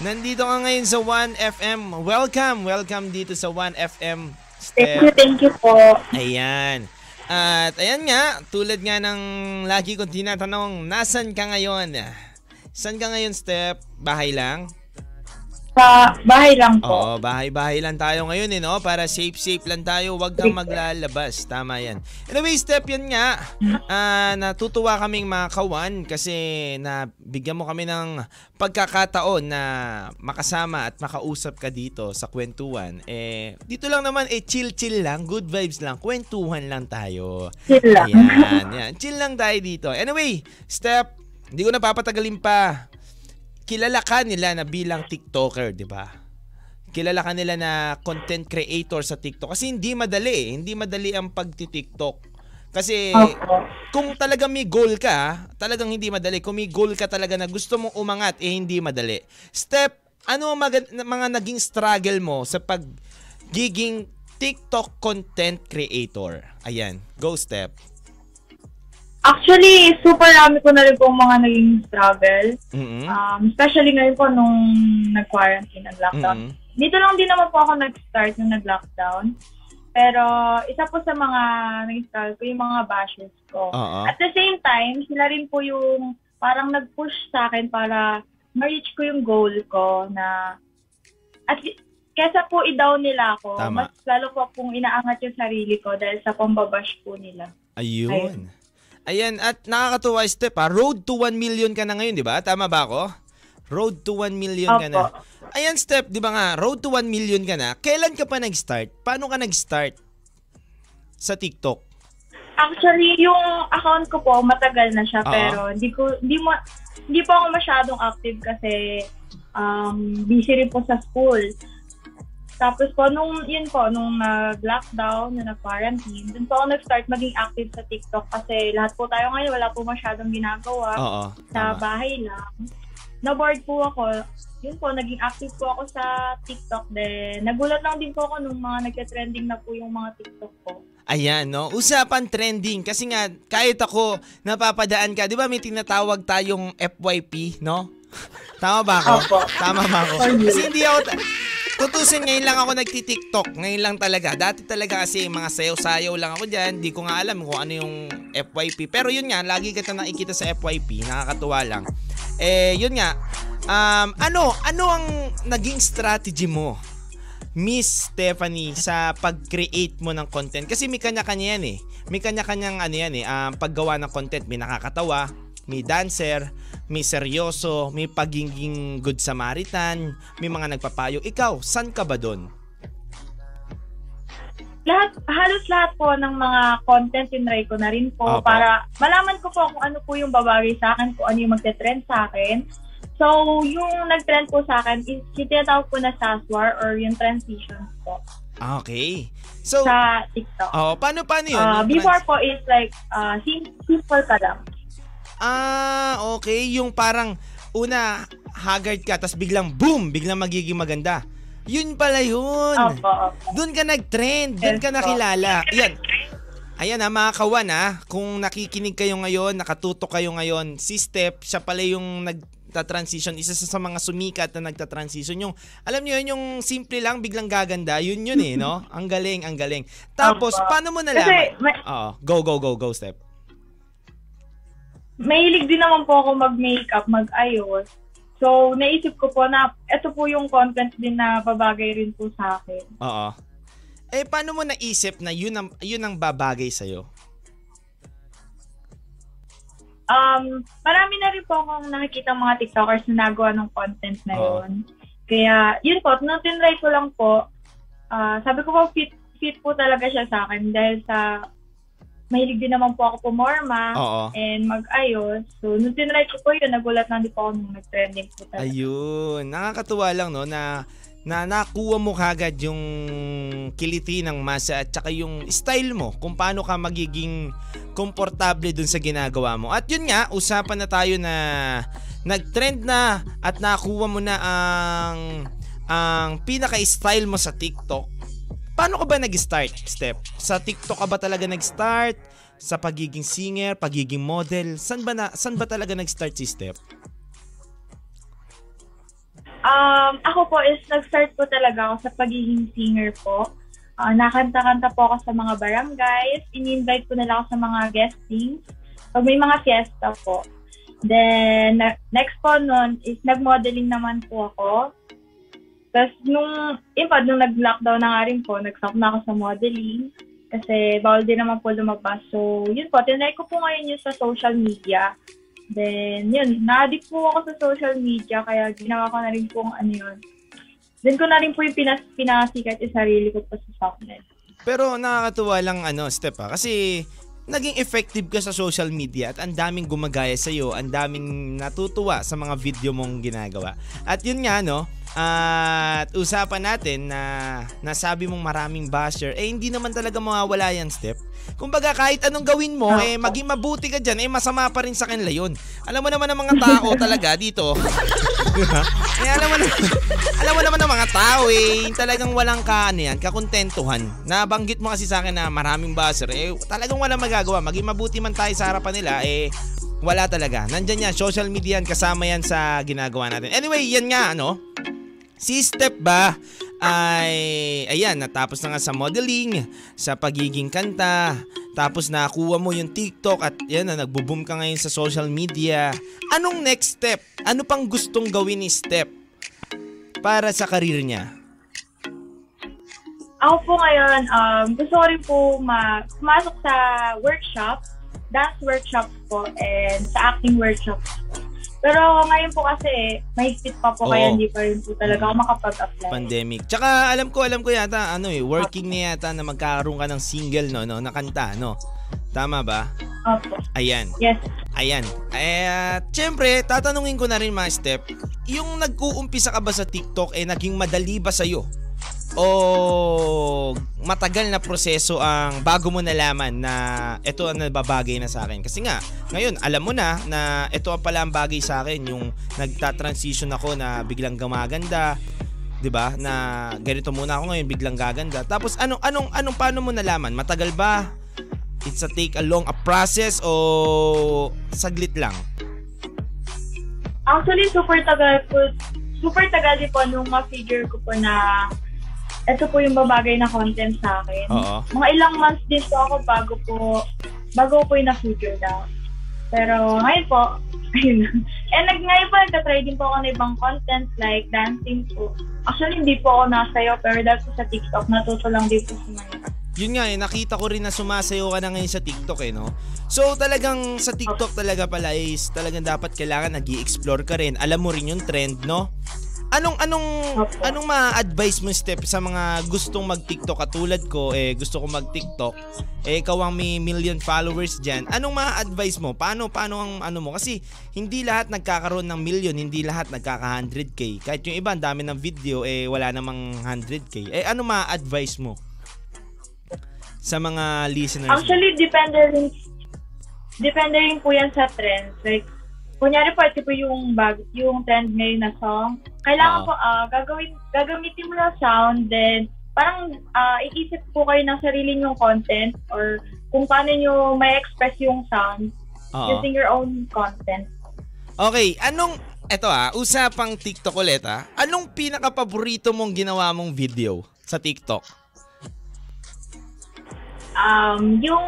Nandito ka ngayon sa 1FM. Welcome, welcome dito sa 1FM. Thank you, thank you po. Ayan. At ayan nga, tulad nga ng lagi kong tinatanong, nasan ka ngayon? San ka ngayon, Step? Bahay lang? Sa bahay lang po. Oo, bahay-bahay lang tayo ngayon eh, no? Para safe-safe lang tayo, wag kang maglalabas. Tama yan. Anyway, Step, yan nga. Ah, natutuwa kaming mga kawan kasi nabigyan mo kami ng pagkakataon na makasama at makausap ka dito sa kwentuhan. Eh, dito lang naman, eh, chill-chill lang, good vibes lang, kwentuhan lang tayo. Chill lang. Ayan, yan. Chill lang tayo dito. Anyway, Step, hindi ko na papatagalin pa. Kilala ka nila na bilang TikToker, di ba? Kilala ka nila na content creator sa TikTok. Kasi hindi madali eh. Hindi madali ang pagti-TikTok. Kasi kung talagang may goal ka, talagang hindi madali. Kung may goal ka talaga na gusto mong umangat, eh hindi madali. Step, ano ang maga- mga naging struggle mo sa pagiging TikTok content creator? Ayan, go Step. Actually, super rami ko na rin pong mga naging struggle. Mhm. Um, especially ngayon po nung nag-quarantine and lockdown. Mhm. Dito lang din naman po ako nag-start nung nag-lockdown. Pero isa po sa mga naging struggle ko yung mga bashers ko. Oo. At the same time, sila rin po yung parang nag-push sa akin para ma-reach ko yung goal ko na at kesa po i-down nila ako, Tama. mas lalo po pong inaangat yung sarili ko dahil sa pambabash po nila. Ayun. Ayan, at nakakatuwa step ha. Road to 1 million ka na ngayon, di ba? Tama ba ako? Road to 1 million ka na. Opo. Ayan, step, di ba nga? Road to 1 million ka na. Kailan ka pa nag-start? Paano ka nag-start? Sa TikTok? Actually, yung account ko po, matagal na siya, Oo. pero hindi ko, hindi mo, hindi po ako masyadong active kasi um, busy rin po sa school. Tapos po, nung, yun po, nung nag-lockdown, nung nag-quarantine, dun po ako nag-start maging active sa TikTok kasi lahat po tayo ngayon, wala po masyadong ginagawa. Oo. sa Tama. bahay lang. Na-bored po ako. Yun po, naging active po ako sa TikTok din. Nagulat lang din po ako nung mga nagka-trending na po yung mga TikTok ko. Ayan, no? Usapan trending. Kasi nga, kahit ako, napapadaan ka. Di ba may tinatawag tayong FYP, no? Tama ba ako? Tama ba ako? Kasi hindi ako... ta- Tutusin, ngayon lang ako nagti-TikTok. Ngayon lang talaga. Dati talaga kasi mga sayaw-sayaw lang ako dyan. Hindi ko nga alam kung ano yung FYP. Pero yun nga, lagi kita nakikita sa FYP. Nakakatuwa lang. Eh, yun nga. Um, ano, ano ang naging strategy mo Miss Stephanie sa pag-create mo ng content kasi may kanya-kanya yan eh. May kanya-kanyang ano yan eh, um, paggawa ng content, may nakakatawa, may dancer, may seryoso, may pagiging good Samaritan, may mga nagpapayo. Ikaw, san ka ba doon? Lahat, halos lahat po ng mga content tinry ko na rin po Opo. para malaman ko po kung ano po yung babagay sa akin, kung ano yung magte-trend sa akin. So, yung nag-trend po sa akin is yung tinatawag po na saswar or yung transitions po Okay. So, sa TikTok. oh, paano paano yun? Uh, before trans- po is like, uh, sim- simple ka lang. Ah, okay. Yung parang una, haggard ka, tapos biglang boom, biglang magiging maganda. Yun pala yun. Opo, opo. Doon ka nag-trend, doon ka nakilala. Yan. Ayan ha, mga kawan ha, kung nakikinig kayo ngayon, nakatutok kayo ngayon, si Step, siya pala yung nagta-transition, isa sa mga sumikat na nagta-transition. Yung, alam niyo yun, yung simple lang, biglang gaganda, yun yun eh, no? Ang galing, ang galing. Tapos, Opo. paano mo Kasi nalaman? may, Oo, go, go, go, go, Step. Mahilig din naman po ako mag-makeup, mag-ayos. So, naisip ko po na ito po yung content din na babagay rin po sa akin. Oo. Eh, paano mo naisip na yun ang, yun ang babagay sa'yo? Um, marami na rin po akong nakikita mga TikTokers na nagawa ng content na Oo. yun. Kaya, yun po, nung tinry ko lang po, ah, sabi ko po, fit, fit po talaga siya sa akin dahil sa mahilig din naman po ako pumorma Oo. and mag-ayos. So, nung tinry ko po yun, nagulat lang din po ako nung nag-trending po talaga. Ayun, nakakatuwa lang no na na nakuha mo kagad yung kiliti ng masa at saka yung style mo kung paano ka magiging komportable dun sa ginagawa mo. At yun nga, usapan na tayo na nag-trend na at nakuha mo na ang ang pinaka-style mo sa TikTok. Paano ka ba nag-start, Step? Sa TikTok ka ba talaga nag-start? Sa pagiging singer, pagiging model? San ba, na, san ba talaga nag-start si Step? Um, ako po is nag-start po talaga ako sa pagiging singer po. Ah, nakanta-kanta po ako sa mga barangays. In-invite ko nila ako sa mga guestings. Pag may mga fiesta po. Then, next po nun is nag-modeling naman po ako. Tapos nung, yun po, nung nag-lockdown na nga rin po, nag-stop na ako sa modeling. Kasi bawal din naman po lumabas. So, yun po, tinry ko po ngayon yun sa social media. Then, yun, na-addict po ako sa social media, kaya ginawa ko na rin po ang ano yun. Then ko na rin po yung pinas pinasikat yung sarili ko po sa softnet. Pero nakakatuwa lang ano, Step ha, kasi naging effective ka sa social media at ang daming gumagaya sa iyo, ang daming natutuwa sa mga video mong ginagawa. At yun nga no, at usapan natin na nasabi mong maraming basher, eh hindi naman talaga mawawala yan, Step. Kumbaga kahit anong gawin mo, eh maging mabuti ka dyan, eh masama pa rin sa kanila yun. Alam mo naman ang mga tao talaga dito. eh alam mo naman, alam mo naman ang mga tao eh, talagang walang ka, ano yan, kakontentuhan. Nabanggit mo kasi sa akin na maraming buzzer, eh talagang walang magagawa. Maging mabuti man tayo sa harapan nila, eh wala talaga. Nandyan yan, social media yan, kasama yan sa ginagawa natin. Anyway, yan nga, ano, Si Step ba ay ayan natapos na nga sa modeling, sa pagiging kanta, tapos nakuha mo yung TikTok at yan na nagbo-boom ka ngayon sa social media. Anong next step? Ano pang gustong gawin ni Step para sa karir niya? Ako po ngayon, um, gusto ko rin po ma- pumasok sa workshop, dance workshop po, and sa acting workshop. Pero ngayon po kasi, mahigpit pa po, kaya Oo. hindi pa rin po talaga ako makapag-apply. Pandemic. Tsaka alam ko, alam ko yata ano eh, working na yata na magkakaroon ka ng single no, no, na kanta, no. Tama ba? Opo. Ayan. Yes. Ayan. Eh, at syempre, tatanungin ko na rin mga step, yung nag-uumpisa ka ba sa TikTok, eh naging madali ba sa'yo? O matagal na proseso ang bago mo nalaman na ito ang nababagay na sa akin? Kasi nga, ngayon, alam mo na na ito pala ang bagay sa akin, yung nagta-transition ako na biglang gumaganda, 'di ba? Na ganito muna ako ngayon, biglang gaganda. Tapos anong anong anong paano mo nalaman? Matagal ba? It's a take a long a process o saglit lang? Actually, super tagal po, super tagal din po nung ma-figure ko po na ito po yung babagay na content sa akin. Oo. Mga ilang months din po ako bago po, bago po yung na-figure na. Pero ngayon po, ayun. And nag, ngayon po, nagtatry din po ako ng ibang content like dancing po. Actually, hindi po ako nasayo, pero dahil po sa TikTok, natuto lang din po sa mga. Yun nga eh, nakita ko rin na sumasayo ka na ngayon sa TikTok eh, no? So talagang sa TikTok talaga pala is talagang dapat kailangan nag explore ka rin. Alam mo rin yung trend, no? Anong anong Opo. anong ma-advise mo step sa mga gustong mag-TikTok katulad ko eh gusto ko mag-TikTok eh ikaw ang may million followers diyan anong ma-advise mo paano paano ang ano mo kasi hindi lahat nagkakaroon ng million hindi lahat nagkaka 100k kahit yung iba ang dami ng video eh wala namang 100k eh ano ma-advise mo sa mga listeners? Actually, depende rin, depende rin po yan sa trends. Like, kunyari po, ito po yung bag, yung trend ngayon na song. Kailangan Oo. po, ah, gagawin, gagamitin mo na sound, then, parang ah, iisip po kayo ng sarili nyong content or kung paano nyo may express yung sound Oo. using your own content. Okay, anong eto ah, usapang TikTok ulit ah. Anong pinaka-paborito mong ginawa mong video sa TikTok? Um, yung,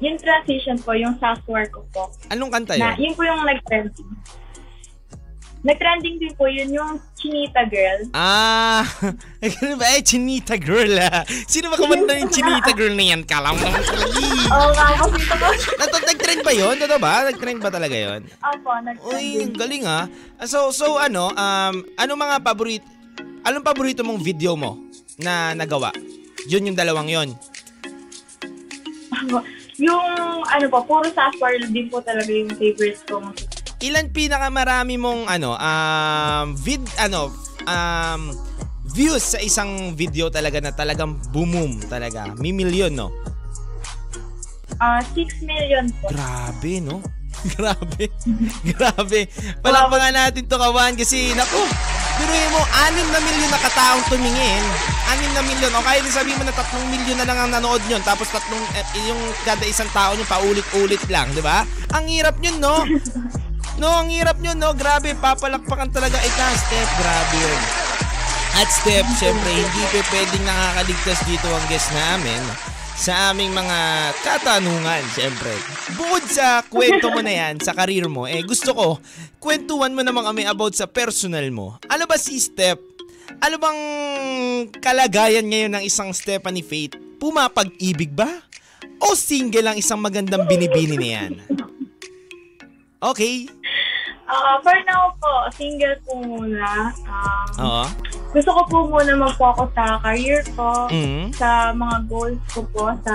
yung transition po, yung software ko po, Anong kanta na, yun? yun po yung nag-trending. Nag-trending din po yun yung Chinita Girl. Ah, ano ba? Eh, Chinita Girl ah. Sino ba kumanta yung Chinita Girl na yan? Kala mo naman talaga. Oo nga, kasi ito po. Nato- Nag-trend ba yun? Totoo ba? Nag-trend ba talaga yun? Opo, Uy, nag-trending. ang galing ah. So, so ano, um, anong mga paborito, anong paborito mong video mo na nagawa? Yun yung dalawang yon. yung ano po, puro software din po talaga yung favorite ko. Ilan pinakamarami mong ano, um, vid, ano, um, views sa isang video talaga na talagang boom talaga. May milyon, no? Ah, 6 million po. Grabe, no? Grabe. Grabe. Palakpakan natin to kawan kasi, naku, biruin mo, 6 na milyon na kataong tumingin. 6 na milyon. O kaya din sabihin mo na 3 milyon na lang ang nanood nyon. Tapos tatlong, eh, yung kada isang tao nyo paulit-ulit lang, di ba? Ang hirap nyon, no? No, ang hirap nyo, no? Grabe, papalakpakan talaga ita, Steph. Grabe yun. At Steph, syempre, hindi pa pwedeng nakakaligtas dito ang guest namin sa aming mga katanungan, syempre. Bukod sa kwento mo na yan, sa karir mo, eh gusto ko, kwentuhan mo naman kami about sa personal mo. Ano ba si Steph? Ano bang kalagayan ngayon ng isang Stephanie Faith? Pumapag-ibig ba? O single ang isang magandang binibini na yan? Okay. Ah, for now po, single po muna. Um, Oo. gusto ko po muna mag-focus sa career ko, Mm. sa mga goals ko po, sa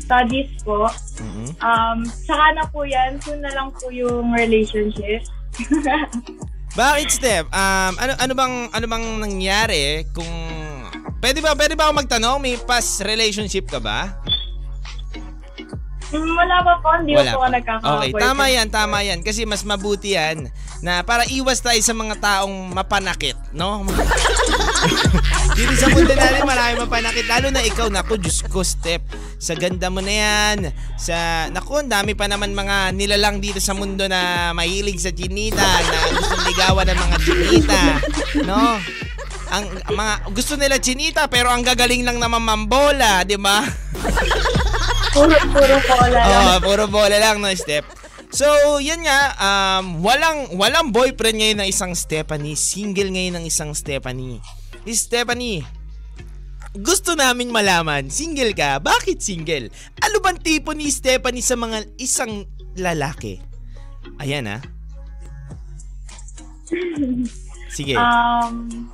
studies po. Mm. Um, saka na po yan, soon na lang po yung relationship. Bakit Steph? Um, ano ano bang ano bang nangyari kung Pwede ba pwede ba ako magtanong? May past relationship ka ba? Wala pa po, hindi pa po ako nagkaka Okay, tama yan, tama yan. Kasi mas mabuti yan na para iwas tayo sa mga taong mapanakit, no? Dito sa mundo natin marami mapanakit. Lalo na ikaw, naku, Diyos ko, Step. Sa ganda mo na yan. Sa, naku, ang dami pa naman mga nilalang dito sa mundo na mahilig sa chinita, na gustong ligawan ng mga chinita, no? Ang mga gusto nila chinita pero ang gagaling lang naman mambola, di ba? Puro, puro po lang. Oo, puro bola lang no, Step. So, yan nga, um, walang walang boyfriend ngayon ng isang Stephanie. Single ngayon ng isang Stephanie. Stephanie, gusto namin malaman, single ka? Bakit single? Ano bang tipo ni Stephanie sa mga isang lalaki? Ayan ah. Sige. Um,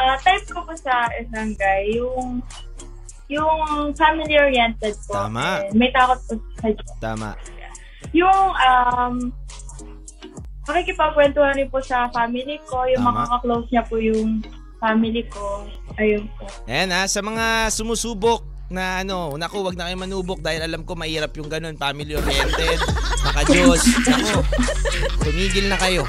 ah type ko po sa isang guy, yung yung family-oriented po. Tama. Eh, may takot po sa Diyos. Tama. Yung, um, makikipagkwentuhan rin po sa family ko. Yung Tama. makaka-close niya po yung family ko. Ayun po. Ayan ha, sa mga sumusubok na ano, naku, wag na kayo manubok dahil alam ko mahirap yung ganun, family oriented, maka Diyos. Naku, tumigil na kayo.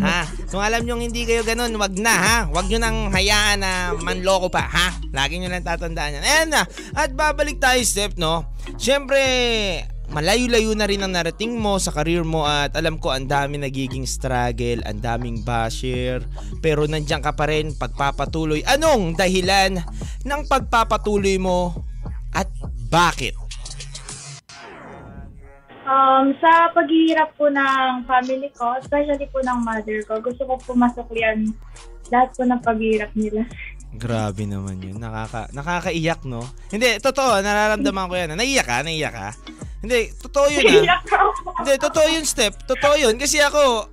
Ha? Kung alam nyo hindi kayo ganun, wag na ha. Wag nyo nang hayaan na manloko pa, ha? Lagi nyo lang tatandaan yan. Ayan na, at babalik tayo step, no? Siyempre, malayo-layo na rin ang narating mo sa career mo at alam ko ang dami nagiging struggle, ang daming basher, pero nandiyan ka pa rin pagpapatuloy. Anong dahilan ng pagpapatuloy mo at bakit? Um, sa paghihirap po ng family ko, especially po ng mother ko, gusto ko po masuklian lahat po ng paghihirap nila. Grabe naman yun. Nakaka, nakakaiyak, no? Hindi, totoo, nararamdaman ko yan. Naiyak ka? Naiyak ka? Hindi, totoo yun ah. Iyak ako. Hindi, totoo yun, Step. Totoo yun. Kasi ako,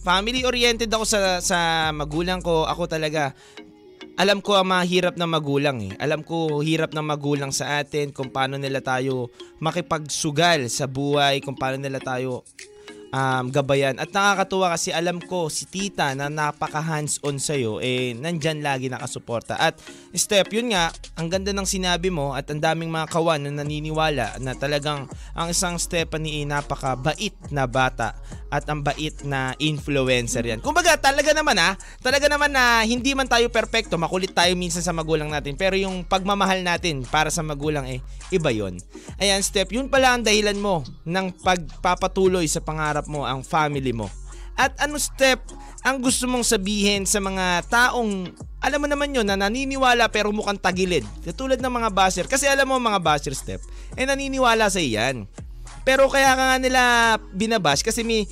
family-oriented ako sa, sa magulang ko. Ako talaga, alam ko ang mahirap ng magulang eh. Alam ko hirap ng magulang sa atin kung paano nila tayo makipagsugal sa buhay, kung paano nila tayo um, gabayan. At nakakatuwa kasi alam ko si tita na napaka hands-on sa'yo, eh nandyan lagi nakasuporta. At Step, yun nga, ang ganda ng sinabi mo at ang daming mga kawan na naniniwala na talagang ang isang Stephanie ay napaka bait na bata at ang bait na influencer yan. Kumbaga, talaga naman ah, talaga naman na hindi man tayo perpekto, makulit tayo minsan sa magulang natin, pero yung pagmamahal natin para sa magulang eh, iba yon. Ayan, Step, yun pala ang dahilan mo ng pagpapatuloy sa pangarap mo, ang family mo. At ano step ang gusto mong sabihin sa mga taong alam mo naman yun na naniniwala pero mukhang tagilid. Katulad ng mga basher. Kasi alam mo mga basher step, eh naniniwala sa iyan. Pero kaya ka nga nila binabash kasi may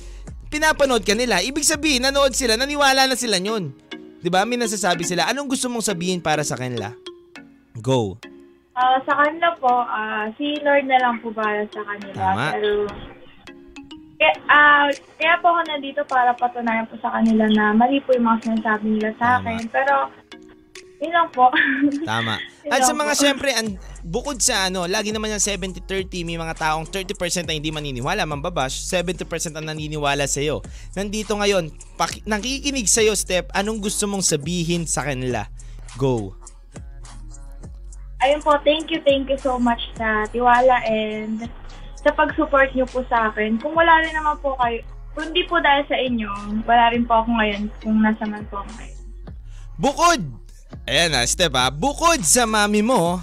pinapanood ka nila. Ibig sabihin, nanood sila, naniwala na sila yun. 'Di ba? May nasasabi sila. Anong gusto mong sabihin para sa kanila? Go. Ah, sa kanila po, ah, si Lord na lang po para sa kanila. Tama. Pero, kaya, ah, kaya po ako nandito para patunayan po sa kanila na mali po yung mga sinasabi nila sa Tama. akin. Pero, yun lang po. Tama. At sa mga po. syempre, an, bukod sa ano, lagi naman yung 70-30, may mga taong 30% na hindi maniniwala, mambabash, 70% ang naniniwala sa'yo. Nandito ngayon, paki- nakikinig sa'yo, Step, anong gusto mong sabihin sa kanila? Go. Ayun po, thank you, thank you so much sa tiwala and sa pag-support niyo po sa akin. Kung wala rin naman po kayo, kung hindi po dahil sa inyo, wala rin po ako ngayon kung nasa man po ako ngayon. Bukod, ayan na, Step ha, bukod sa mami mo,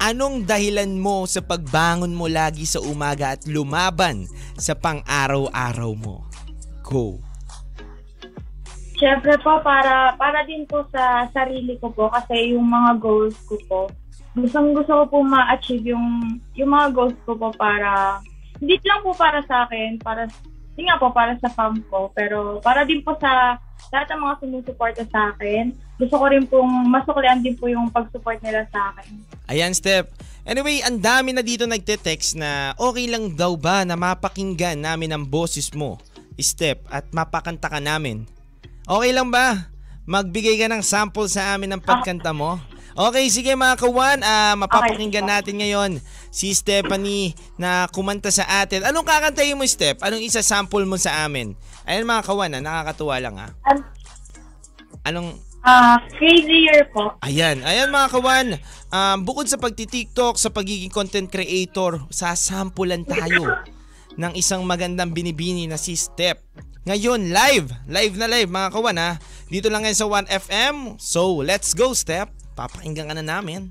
anong dahilan mo sa pagbangon mo lagi sa umaga at lumaban sa pang-araw-araw mo? Go. Siyempre po, para, para din po sa sarili ko po, kasi yung mga goals ko po, gustong gusto ko po ma-achieve yung, yung mga goals ko po para, hindi lang po para sa akin, para, hindi nga po para sa fam ko, pero para din po sa lahat ng mga sumusuporta sa akin. Gusto ko rin pong masuklian din po yung pag-support nila sa akin. Ayan, Step. Anyway, ang dami na dito nagte-text na okay lang daw ba na mapakinggan namin ang boses mo, Step, at mapakanta ka namin. Okay lang ba? Magbigay ka ng sample sa amin ng pagkanta mo? Okay, sige mga kawan, ah, mapapakinggan natin ngayon si Stephanie na kumanta sa atin. Anong kakantahin mo, Step? Anong isa sample mo sa amin? Ayan mga kawan, ah, nakakatuwa lang ah. An- Anong Ah, crazy year po. Ayan, ayan mga kawan. Um, bukod sa pagti-TikTok, sa pagiging content creator, sasampulan tayo ng isang magandang binibini na si Step. Ngayon, live! Live na live mga kawan ha. Dito lang ngayon sa 1FM. So, let's go Step. Papakinggan ka na namin.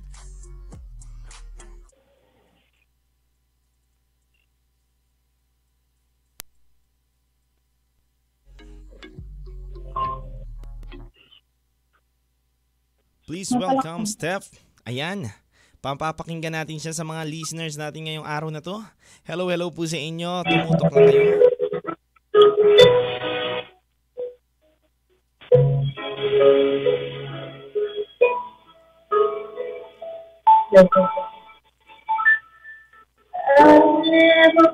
Please welcome Steph. Ayan. Pampapakinggan natin siya sa mga listeners natin ngayong araw na to. Hello, hello po sa inyo. Tumutok lang kayo. I'm never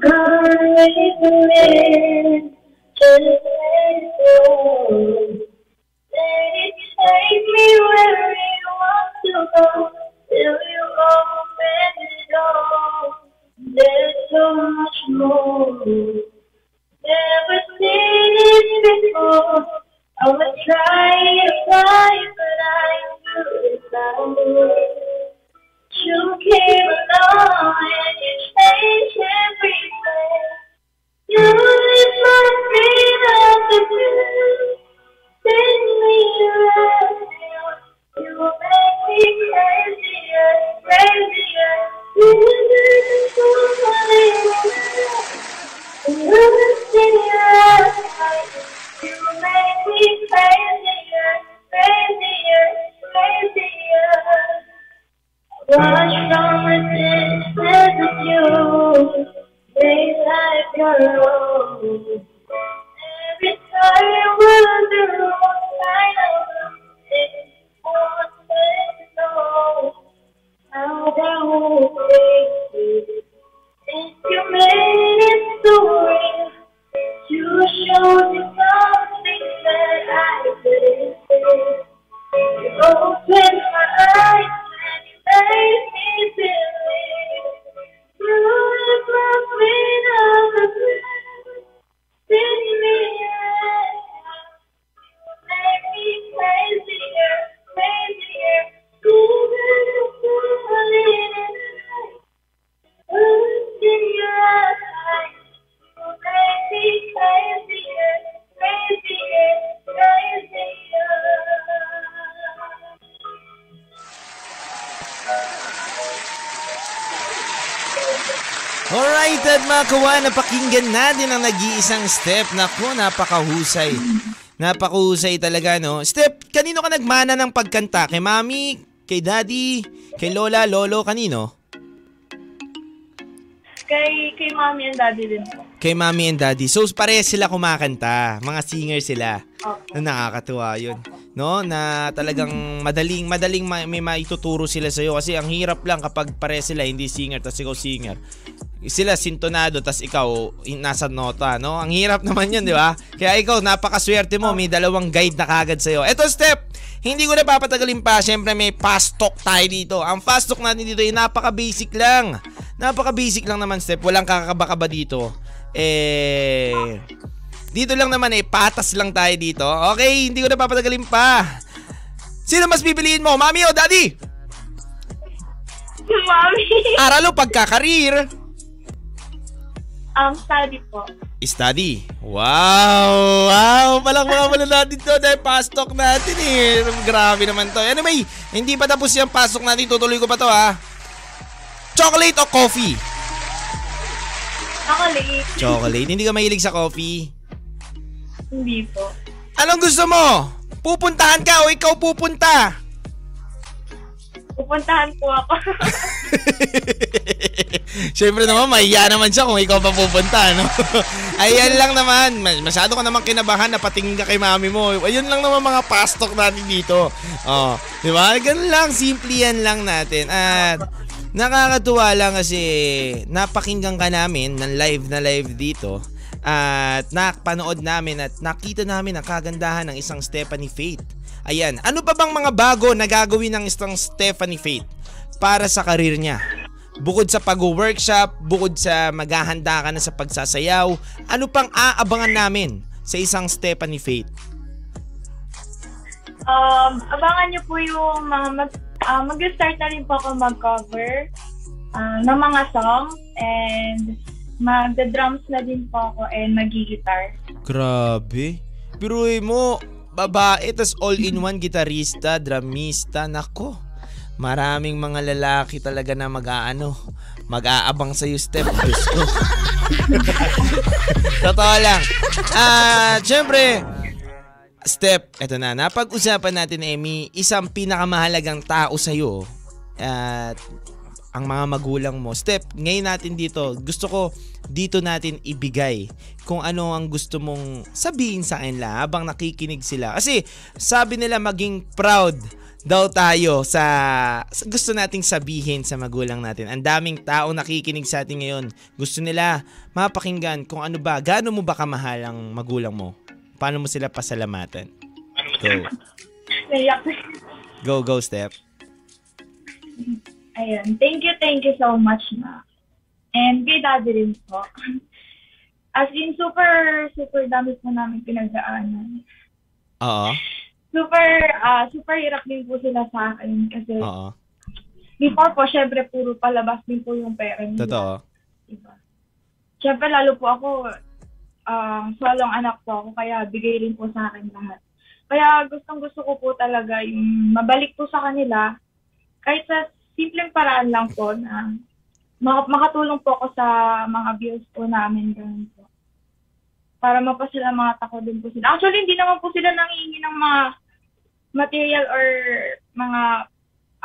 mga kawan, napakinggan natin ang nag-iisang step. Naku, napakahusay. Napakahusay talaga, no? Step, kanino ka nagmana ng pagkanta? Kay mami? Kay daddy? Kay lola, lolo? Kanino? Kay, kay mommy and daddy din po. Kay mami and daddy. So, pareha sila kumakanta. Mga singer sila. Na nakakatuwa yun. No? Na talagang madaling, madaling ma- may maituturo sila sa'yo. Kasi ang hirap lang kapag pare sila, hindi singer, tapos ikaw singer. Sila sintonado, tapos ikaw nasa nota, no? Ang hirap naman yun, di ba? Kaya ikaw, napakaswerte mo, may dalawang guide na kagad sa'yo. Eto, Step! Hindi ko na papatagalin pa. Siyempre, may fast talk tayo dito. Ang fast talk natin dito ay napaka-basic lang. Napaka-basic lang naman, Step. Walang kakaba-kaba dito. Eh... Dito lang naman eh, patas lang tayo dito. Okay, hindi ko na papatagalin pa. Sino mas pipiliin mo, mami o daddy? Mommy! Aral o pagkakarir? Um, study po. Study. Wow! Wow! Palakpakan mo na natin to dahil pastok natin eh. Grabe naman to. Anyway, hindi pa tapos yung pasok natin. Tutuloy ko pa to ha. Chocolate o coffee? Ako late. Chocolate. Hindi ka mahilig sa coffee? Hindi po. Anong gusto mo? Pupuntahan ka o ikaw pupunta? Pupuntahan po ako. Siyempre naman, mahiya naman siya kung ikaw pa pupunta, no? Ayan lang naman. Mas- Masyado ka naman kinabahan na patingin ka kay mami mo. Ayun lang naman mga pastok natin dito. Oh, di ba? Ganun lang, simple yan lang natin. At nakakatuwa lang kasi napakinggan ka namin ng live na live dito. At napanood namin at nakita namin ang kagandahan ng isang Stephanie Faith. Ayan, ano pa bang mga bago na gagawin ng isang Stephanie Faith para sa karir niya? Bukod sa pag-workshop, bukod sa maghahanda ka na sa pagsasayaw, ano pang aabangan namin sa isang Stephanie Faith? Um, abangan niyo po yung mga mag, ah, mag-start na rin po ako mag-cover ah, ng mga songs and mag-drums na din po ako and mag-guitar. Grabe. Biruin mo, babae, tas all-in-one gitarista, dramista, nako. Maraming mga lalaki talaga na mag-aano, mag-aabang sa iyo step. Diyos ko. Totoo lang. Ah, syempre, Step, eto na, napag-usapan natin, Emmy, isang pinakamahalagang tao sa'yo at ang mga magulang mo. Step, ngayon natin dito, gusto ko dito natin ibigay kung ano ang gusto mong sabihin sa kanila habang nakikinig sila. Kasi sabi nila maging proud daw tayo sa, sa gusto nating sabihin sa magulang natin. Ang daming tao nakikinig sa atin ngayon. Gusto nila mapakinggan kung ano ba, gaano mo ba kamahal ang magulang mo? Paano mo sila pasalamatan? Go. Go, go, Step. Ayun. Thank you, thank you so much na. And kay daddy rin po. As in, super, super dami po namin pinagdaanan. Oo. Super, ah super hirap din po sila sa akin kasi Oo. before po, syempre, puro palabas din po yung pera nila. Totoo. Diba? Syempre, lalo po ako, ah solong anak po ako, kaya bigay rin po sa akin lahat. Kaya gustong gusto ko po talaga yung mabalik po sa kanila, kahit sa simpleng paraan lang po na mak- makatulong po ako sa mga bills po namin ganun po. Para mapasalamat ako din po sila. Actually, hindi naman po sila nangihingi ng mga material or mga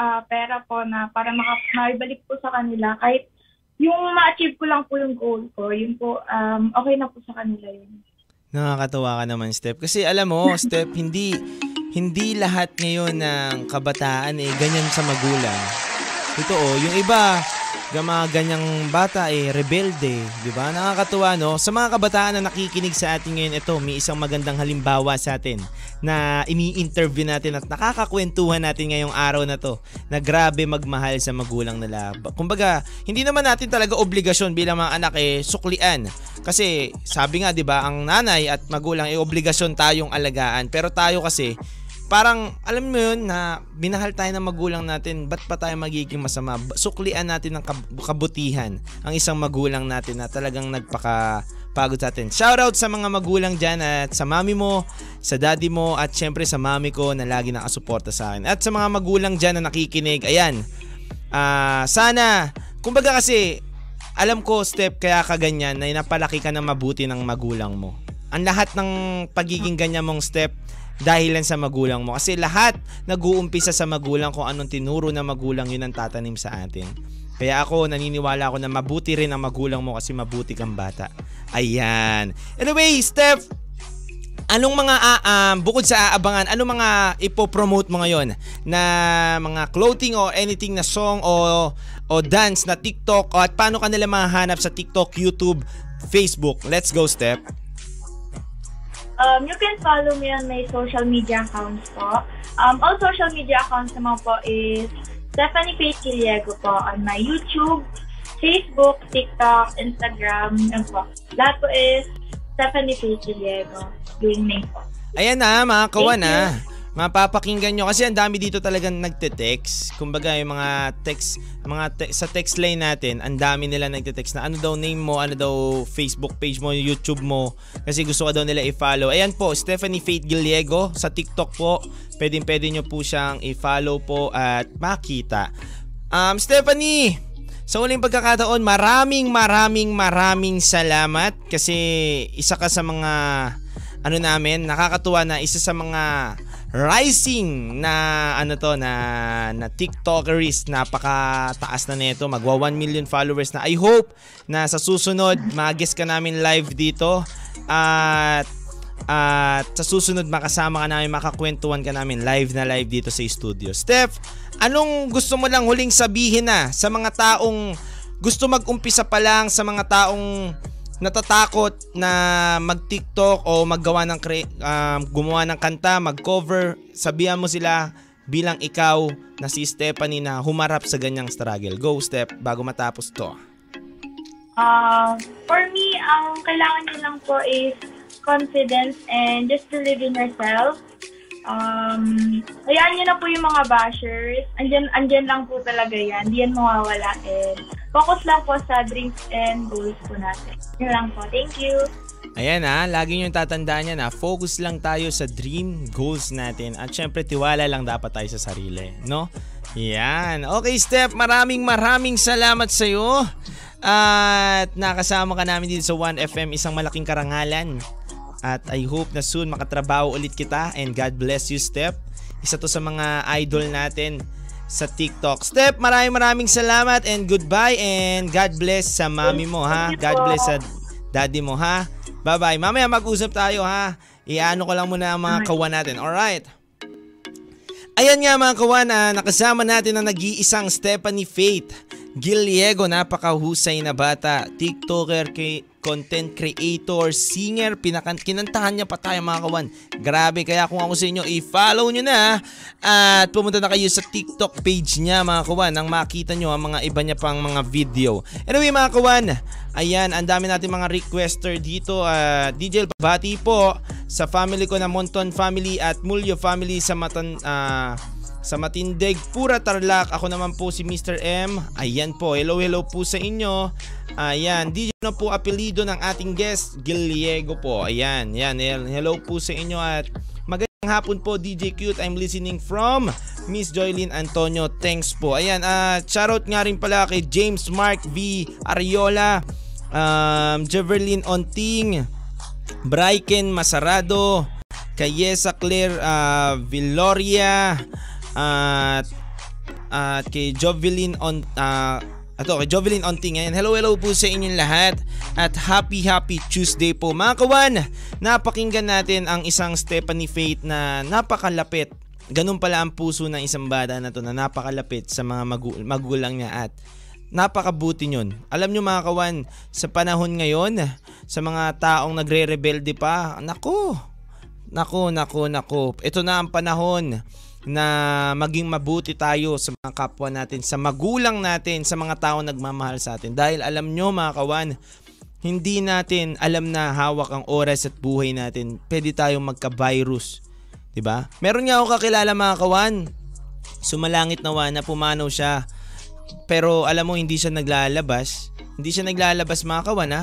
ah, pera po na para maka- maibalik po sa kanila. Kahit yung ma-achieve ko lang po yung goal ko, yun po, um, okay na po sa kanila yun. Nakakatawa ka naman, Step. Kasi alam mo, Step, hindi hindi lahat ngayon ng kabataan eh ganyan sa magulang. Totoo, yung iba, yung mga ganyang bata eh rebelde, 'di ba? Nakakatuwa no. Sa mga kabataan na nakikinig sa atin ngayon, ito may isang magandang halimbawa sa atin na ini-interview natin at nakakakwentuhan natin ngayong araw na to na grabe magmahal sa magulang nila. Ba- Kumbaga, hindi naman natin talaga obligasyon bilang mga anak eh suklian. Kasi sabi nga 'di ba, ang nanay at magulang ay obligasyon tayong alagaan. Pero tayo kasi parang alam mo yun na binahal tayo ng magulang natin, ba't pa tayo magiging masama? Suklian natin ng kab- kabutihan ang isang magulang natin na talagang nagpaka pagod sa atin. Shoutout sa mga magulang dyan at sa mami mo, sa daddy mo at syempre sa mami ko na lagi nakasuporta sa akin. At sa mga magulang dyan na nakikinig, ayan, ah sana, kumbaga kasi, alam ko step kaya ka ganyan na napalaki ka ng mabuti ng magulang mo. Ang lahat ng pagiging ganyan mong step dahilan sa magulang mo. Kasi lahat nag-uumpisa sa magulang kung anong tinuro ng magulang yun ang tatanim sa atin. Kaya ako, naniniwala ako na mabuti rin ang magulang mo kasi mabuti kang bata. Ayan. Anyway, Steph, anong mga ah, um, bukod sa aabangan, anong mga ipopromote mo ngayon na mga clothing o anything na song o o dance na TikTok o at paano ka nila mahanap sa TikTok, YouTube, Facebook? Let's go, Steph. Um, you can follow me on my social media accounts po. Um, all social media accounts naman po is Stephanie Faith Kiliego po on my YouTube, Facebook, TikTok, Instagram, yun po. Lahat po is Stephanie Faith Kiliego. Yung name po. Ayan na, mga kawan na. Mapapakinggan nyo kasi ang dami dito talagang nagte-text. Kumbaga yung mga text, mga te- sa text line natin, ang dami nila nagte-text na ano daw name mo, ano daw Facebook page mo, YouTube mo. Kasi gusto ka daw nila i-follow. Ayan po, Stephanie Faith Giliego sa TikTok po. Pwedeng pwede nyo po siyang i-follow po at makita. Um, Stephanie, sa uling pagkakataon, maraming maraming maraming salamat kasi isa ka sa mga ano namin, nakakatuwa na isa sa mga rising na ano to na na TikTokeries napakataas na nito. Magwa 1 million followers na. I hope na sa susunod mag-guest ka namin live dito. At at sa susunod makasama ka namin makakwentuhan ka namin live na live dito sa studio. Steph anong gusto mo lang huling sabihin na sa mga taong gusto mag-umpisa pa lang sa mga taong natatakot na mag-TikTok o maggawa ng um, gumawa ng kanta, mag-cover, sabihan mo sila bilang ikaw na si Stephanie na humarap sa ganyang struggle. Go step bago matapos to. Uh, for me, ang kailangan nyo lang po is confidence and just believe in yourself. Um, hayaan nyo na po yung mga bashers. Andyan, andyan lang po talaga yan. Hindi yan mawawala. And focus lang po sa dreams and goals po natin. Yun lang po. Thank you. Ayan ha, lagi nyo tatandaan yan ha, focus lang tayo sa dream goals natin at syempre tiwala lang dapat tayo sa sarili, no? Yan. Okay, Steph, maraming maraming salamat sa iyo. At nakasama ka namin dito sa 1FM, isang malaking karangalan. At I hope na soon makatrabaho ulit kita and God bless you, Steph. Isa to sa mga idol natin sa TikTok. Steph, maraming maraming salamat and goodbye and God bless sa mami mo ha. God bless sa daddy mo ha. Bye-bye. Mamaya mag-usap tayo ha. Iano ko lang muna ang mga kawan natin. Alright. Ayan nga mga kawan, ah, nakasama natin ang nag-iisang Stephanie Faith Giliego, napakahusay na bata, TikToker, kay, content creator, singer, pinakan kinantahan niya pa tayo mga kawan. Grabe, kaya kung ako sa inyo, i-follow nyo na at pumunta na kayo sa TikTok page niya mga kawan nang makita nyo ang mga iba niya pang mga video. Anyway mga kawan, ayan, ang dami natin mga requester dito. Uh, DJ Bati po sa family ko na Monton family at Mulyo family sa Matan... Uh, sa Matindig, Pura Tarlac. Ako naman po si Mr. M. Ayan po, hello hello po sa inyo. Ayan, DJ na po apelido ng ating guest, Giliego po. Ayan, yan, hello po sa inyo at magandang hapon po DJ Cute. I'm listening from Miss Joylyn Antonio. Thanks po. Ayan, uh, shoutout nga rin pala kay James Mark V. Ariola, um, Jeverlyn Onting, Bryken Masarado, kay Yesa Claire uh, Villoria, at at kay Jovelyn on uh, ato kay Jovelyn Onting ngayon. Hello hello po sa inyong lahat at happy happy Tuesday po mga kawan. Napakinggan natin ang isang Stephanie Faith na napakalapit. Ganun pala ang puso ng isang bata na to na napakalapit sa mga magu- magulang niya at napakabuti nyon. Alam nyo mga kawan, sa panahon ngayon, sa mga taong nagre-rebelde pa, nako, nako, nako, nako. Ito na ang panahon na maging mabuti tayo sa mga kapwa natin, sa magulang natin, sa mga tao nagmamahal sa atin. Dahil alam nyo mga kawan, hindi natin alam na hawak ang oras at buhay natin. Pwede tayong magka-virus. 'Di ba? Meron nga ako kakilala mga kawan. Sumalangit nawa na pumanaw siya. Pero alam mo hindi siya naglalabas. Hindi siya naglalabas mga kawan ha.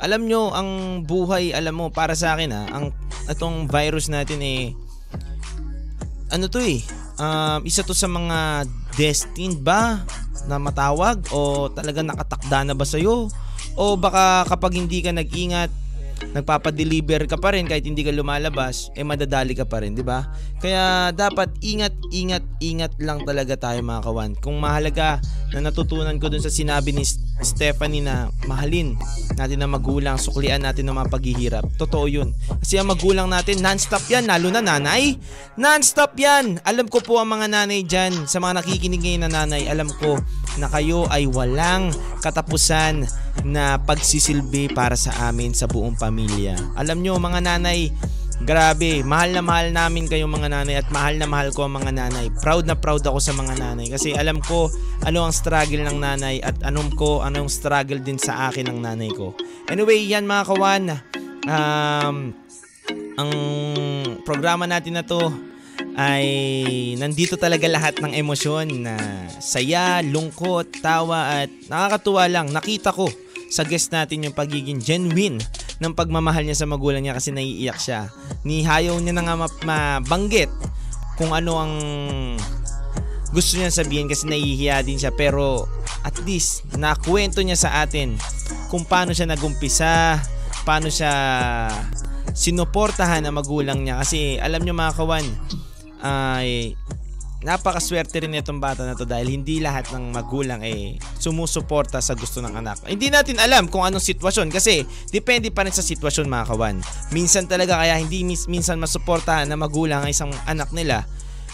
Alam nyo, ang buhay, alam mo, para sa akin ha, ang itong virus natin eh, ano to eh, um, isa to sa mga destined ba na matawag o talaga nakatakda na ba sa'yo? O baka kapag hindi ka nag-ingat, nagpapa-deliver ka pa rin kahit hindi ka lumalabas, eh madadali ka pa rin, di ba? Kaya dapat ingat, ingat, ingat lang talaga tayo mga kawan. Kung mahalaga na natutunan ko dun sa sinabi ni Stephanie na mahalin natin ang magulang, suklian natin ng mga paghihirap. Totoo yun. Kasi ang magulang natin, non-stop yan, lalo na nanay. Non-stop yan. Alam ko po ang mga nanay dyan, sa mga nakikinig ngayon na nanay, alam ko na kayo ay walang katapusan na pagsisilbi para sa amin sa buong pamilya. Alam nyo mga nanay, Grabe, mahal na mahal namin kayo mga nanay at mahal na mahal ko ang mga nanay. Proud na proud ako sa mga nanay kasi alam ko ano ang struggle ng nanay at anom ko anong struggle din sa akin ng nanay ko. Anyway, yan mga kawan. Um, ang programa natin na to ay nandito talaga lahat ng emosyon na saya, lungkot, tawa at nakakatuwa lang. Nakita ko sa guest natin yung pagiging genuine ng pagmamahal niya sa magulang niya kasi naiiyak siya. Ni hayaw niya na nga mabanggit kung ano ang gusto niya sabihin kasi nahihiya din siya pero at least nakwento niya sa atin kung paano siya nagumpisa, paano siya sinuportahan ang magulang niya kasi alam niyo mga kawan ay napakaswerte rin itong bata na to dahil hindi lahat ng magulang eh sumusuporta sa gusto ng anak. Hindi natin alam kung anong sitwasyon kasi depende pa rin sa sitwasyon mga kawan. Minsan talaga kaya hindi minsan masuportahan ng magulang ang isang anak nila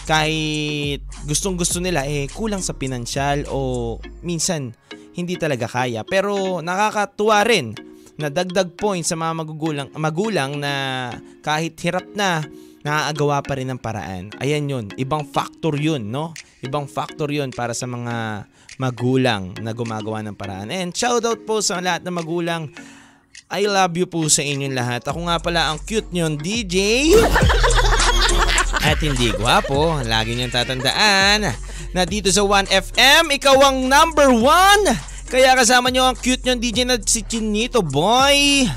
kahit gustong gusto nila eh kulang sa pinansyal o minsan hindi talaga kaya. Pero nakakatuwa rin na dagdag point sa mga magugulang, magulang na kahit hirap na naaagawa pa rin ng paraan. Ayan yun. Ibang factor yun, no? Ibang factor yun para sa mga magulang na gumagawa ng paraan. And shoutout po sa lahat ng magulang. I love you po sa inyong lahat. Ako nga pala ang cute nyon, DJ. At hindi gwapo. Lagi niyong tatandaan na dito sa 1FM, ikaw ang number 1. Kaya kasama niyo ang cute nyon, DJ na si Chinito Boy.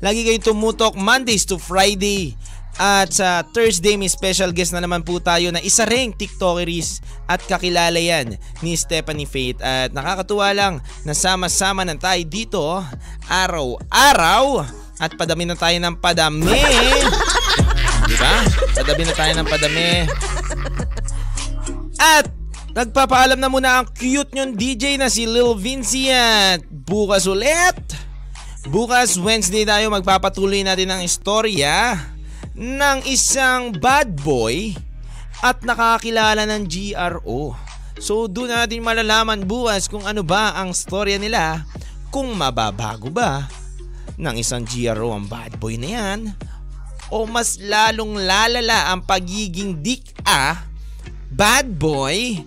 Lagi kayong tumutok Mondays to Friday at sa Thursday may special guest na naman po tayo na isa ring TikTokeries at kakilala yan ni Stephanie Faith. At nakakatuwa lang na sama-sama na tayo dito araw-araw at padami na tayo ng padami. Di ba? Padami na tayo ng padami. At nagpapaalam na muna ang cute nyong DJ na si Lil Vinci at bukas ulit. Bukas Wednesday tayo magpapatuloy natin ang istorya ng isang bad boy at nakakilala ng GRO. So doon natin malalaman bukas kung ano ba ang storya nila, kung mababago ba ng isang GRO ang bad boy na yan? O mas lalong lalala ang pagiging dik ah, bad boy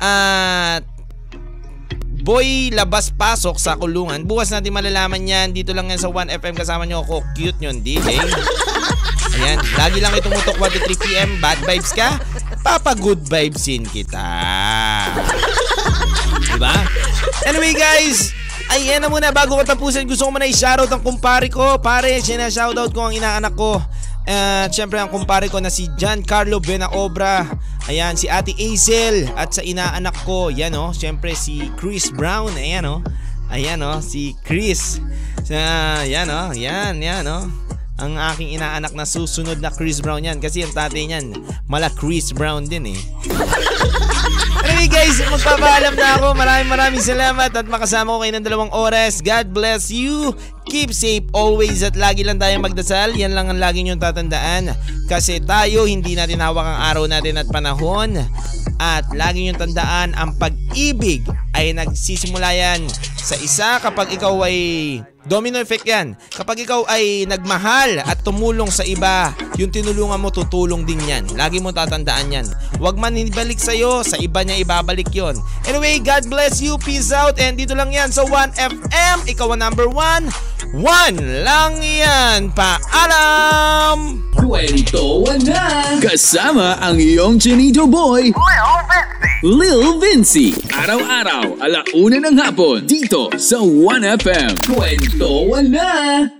at boy labas-pasok sa kulungan? Bukas natin malalaman yan. Dito lang yan sa 1FM kasama nyo ako. Cute yun, DJ. Ayan, lagi lang kayo tumutok 1 to 3pm. Bad vibes ka? Papa good vibesin kita. Diba? Anyway guys, ayan na muna bago ko tapusin gusto ko muna i-shoutout ang kumpare ko. Pare, sinashoutout ko ang inaanak ko. At uh, syempre ang kumpare ko na si Giancarlo Benaobra. Ayan, si Ate Azel at sa inaanak ko, yan oh, syempre si Chris Brown. Ayan oh. Ayan oh, si Chris. Sa, yan oh, yan, yan oh ang aking inaanak na susunod na Chris Brown yan kasi yung tatay niyan mala Chris Brown din eh. anyway guys, magpapaalam na ako. Maraming maraming salamat at makasama ko kayo ng dalawang oras. God bless you. Keep safe always at lagi lang tayong magdasal. Yan lang ang lagi niyong tatandaan. Kasi tayo hindi natin hawak ang araw natin at panahon. At lagi niyong tandaan, ang pag-ibig ay nagsisimula yan sa isa kapag ikaw ay domino effect yan. Kapag ikaw ay nagmahal at tumulong sa iba, yung tinulungan mo tutulong din yan. Lagi mo tatandaan yan. Huwag man ibalik sa'yo, sa iba niya ibabalik yon. Anyway, God bless you. Peace out. And dito lang yan sa 1FM. Ikaw ang number 1. One lang yan. Paalam! Kwento na! Kasama ang iyong Chinito Boy, Lil Vinci. Araw-araw, alauna ng hapon, dito sa 1FM. Kwento na!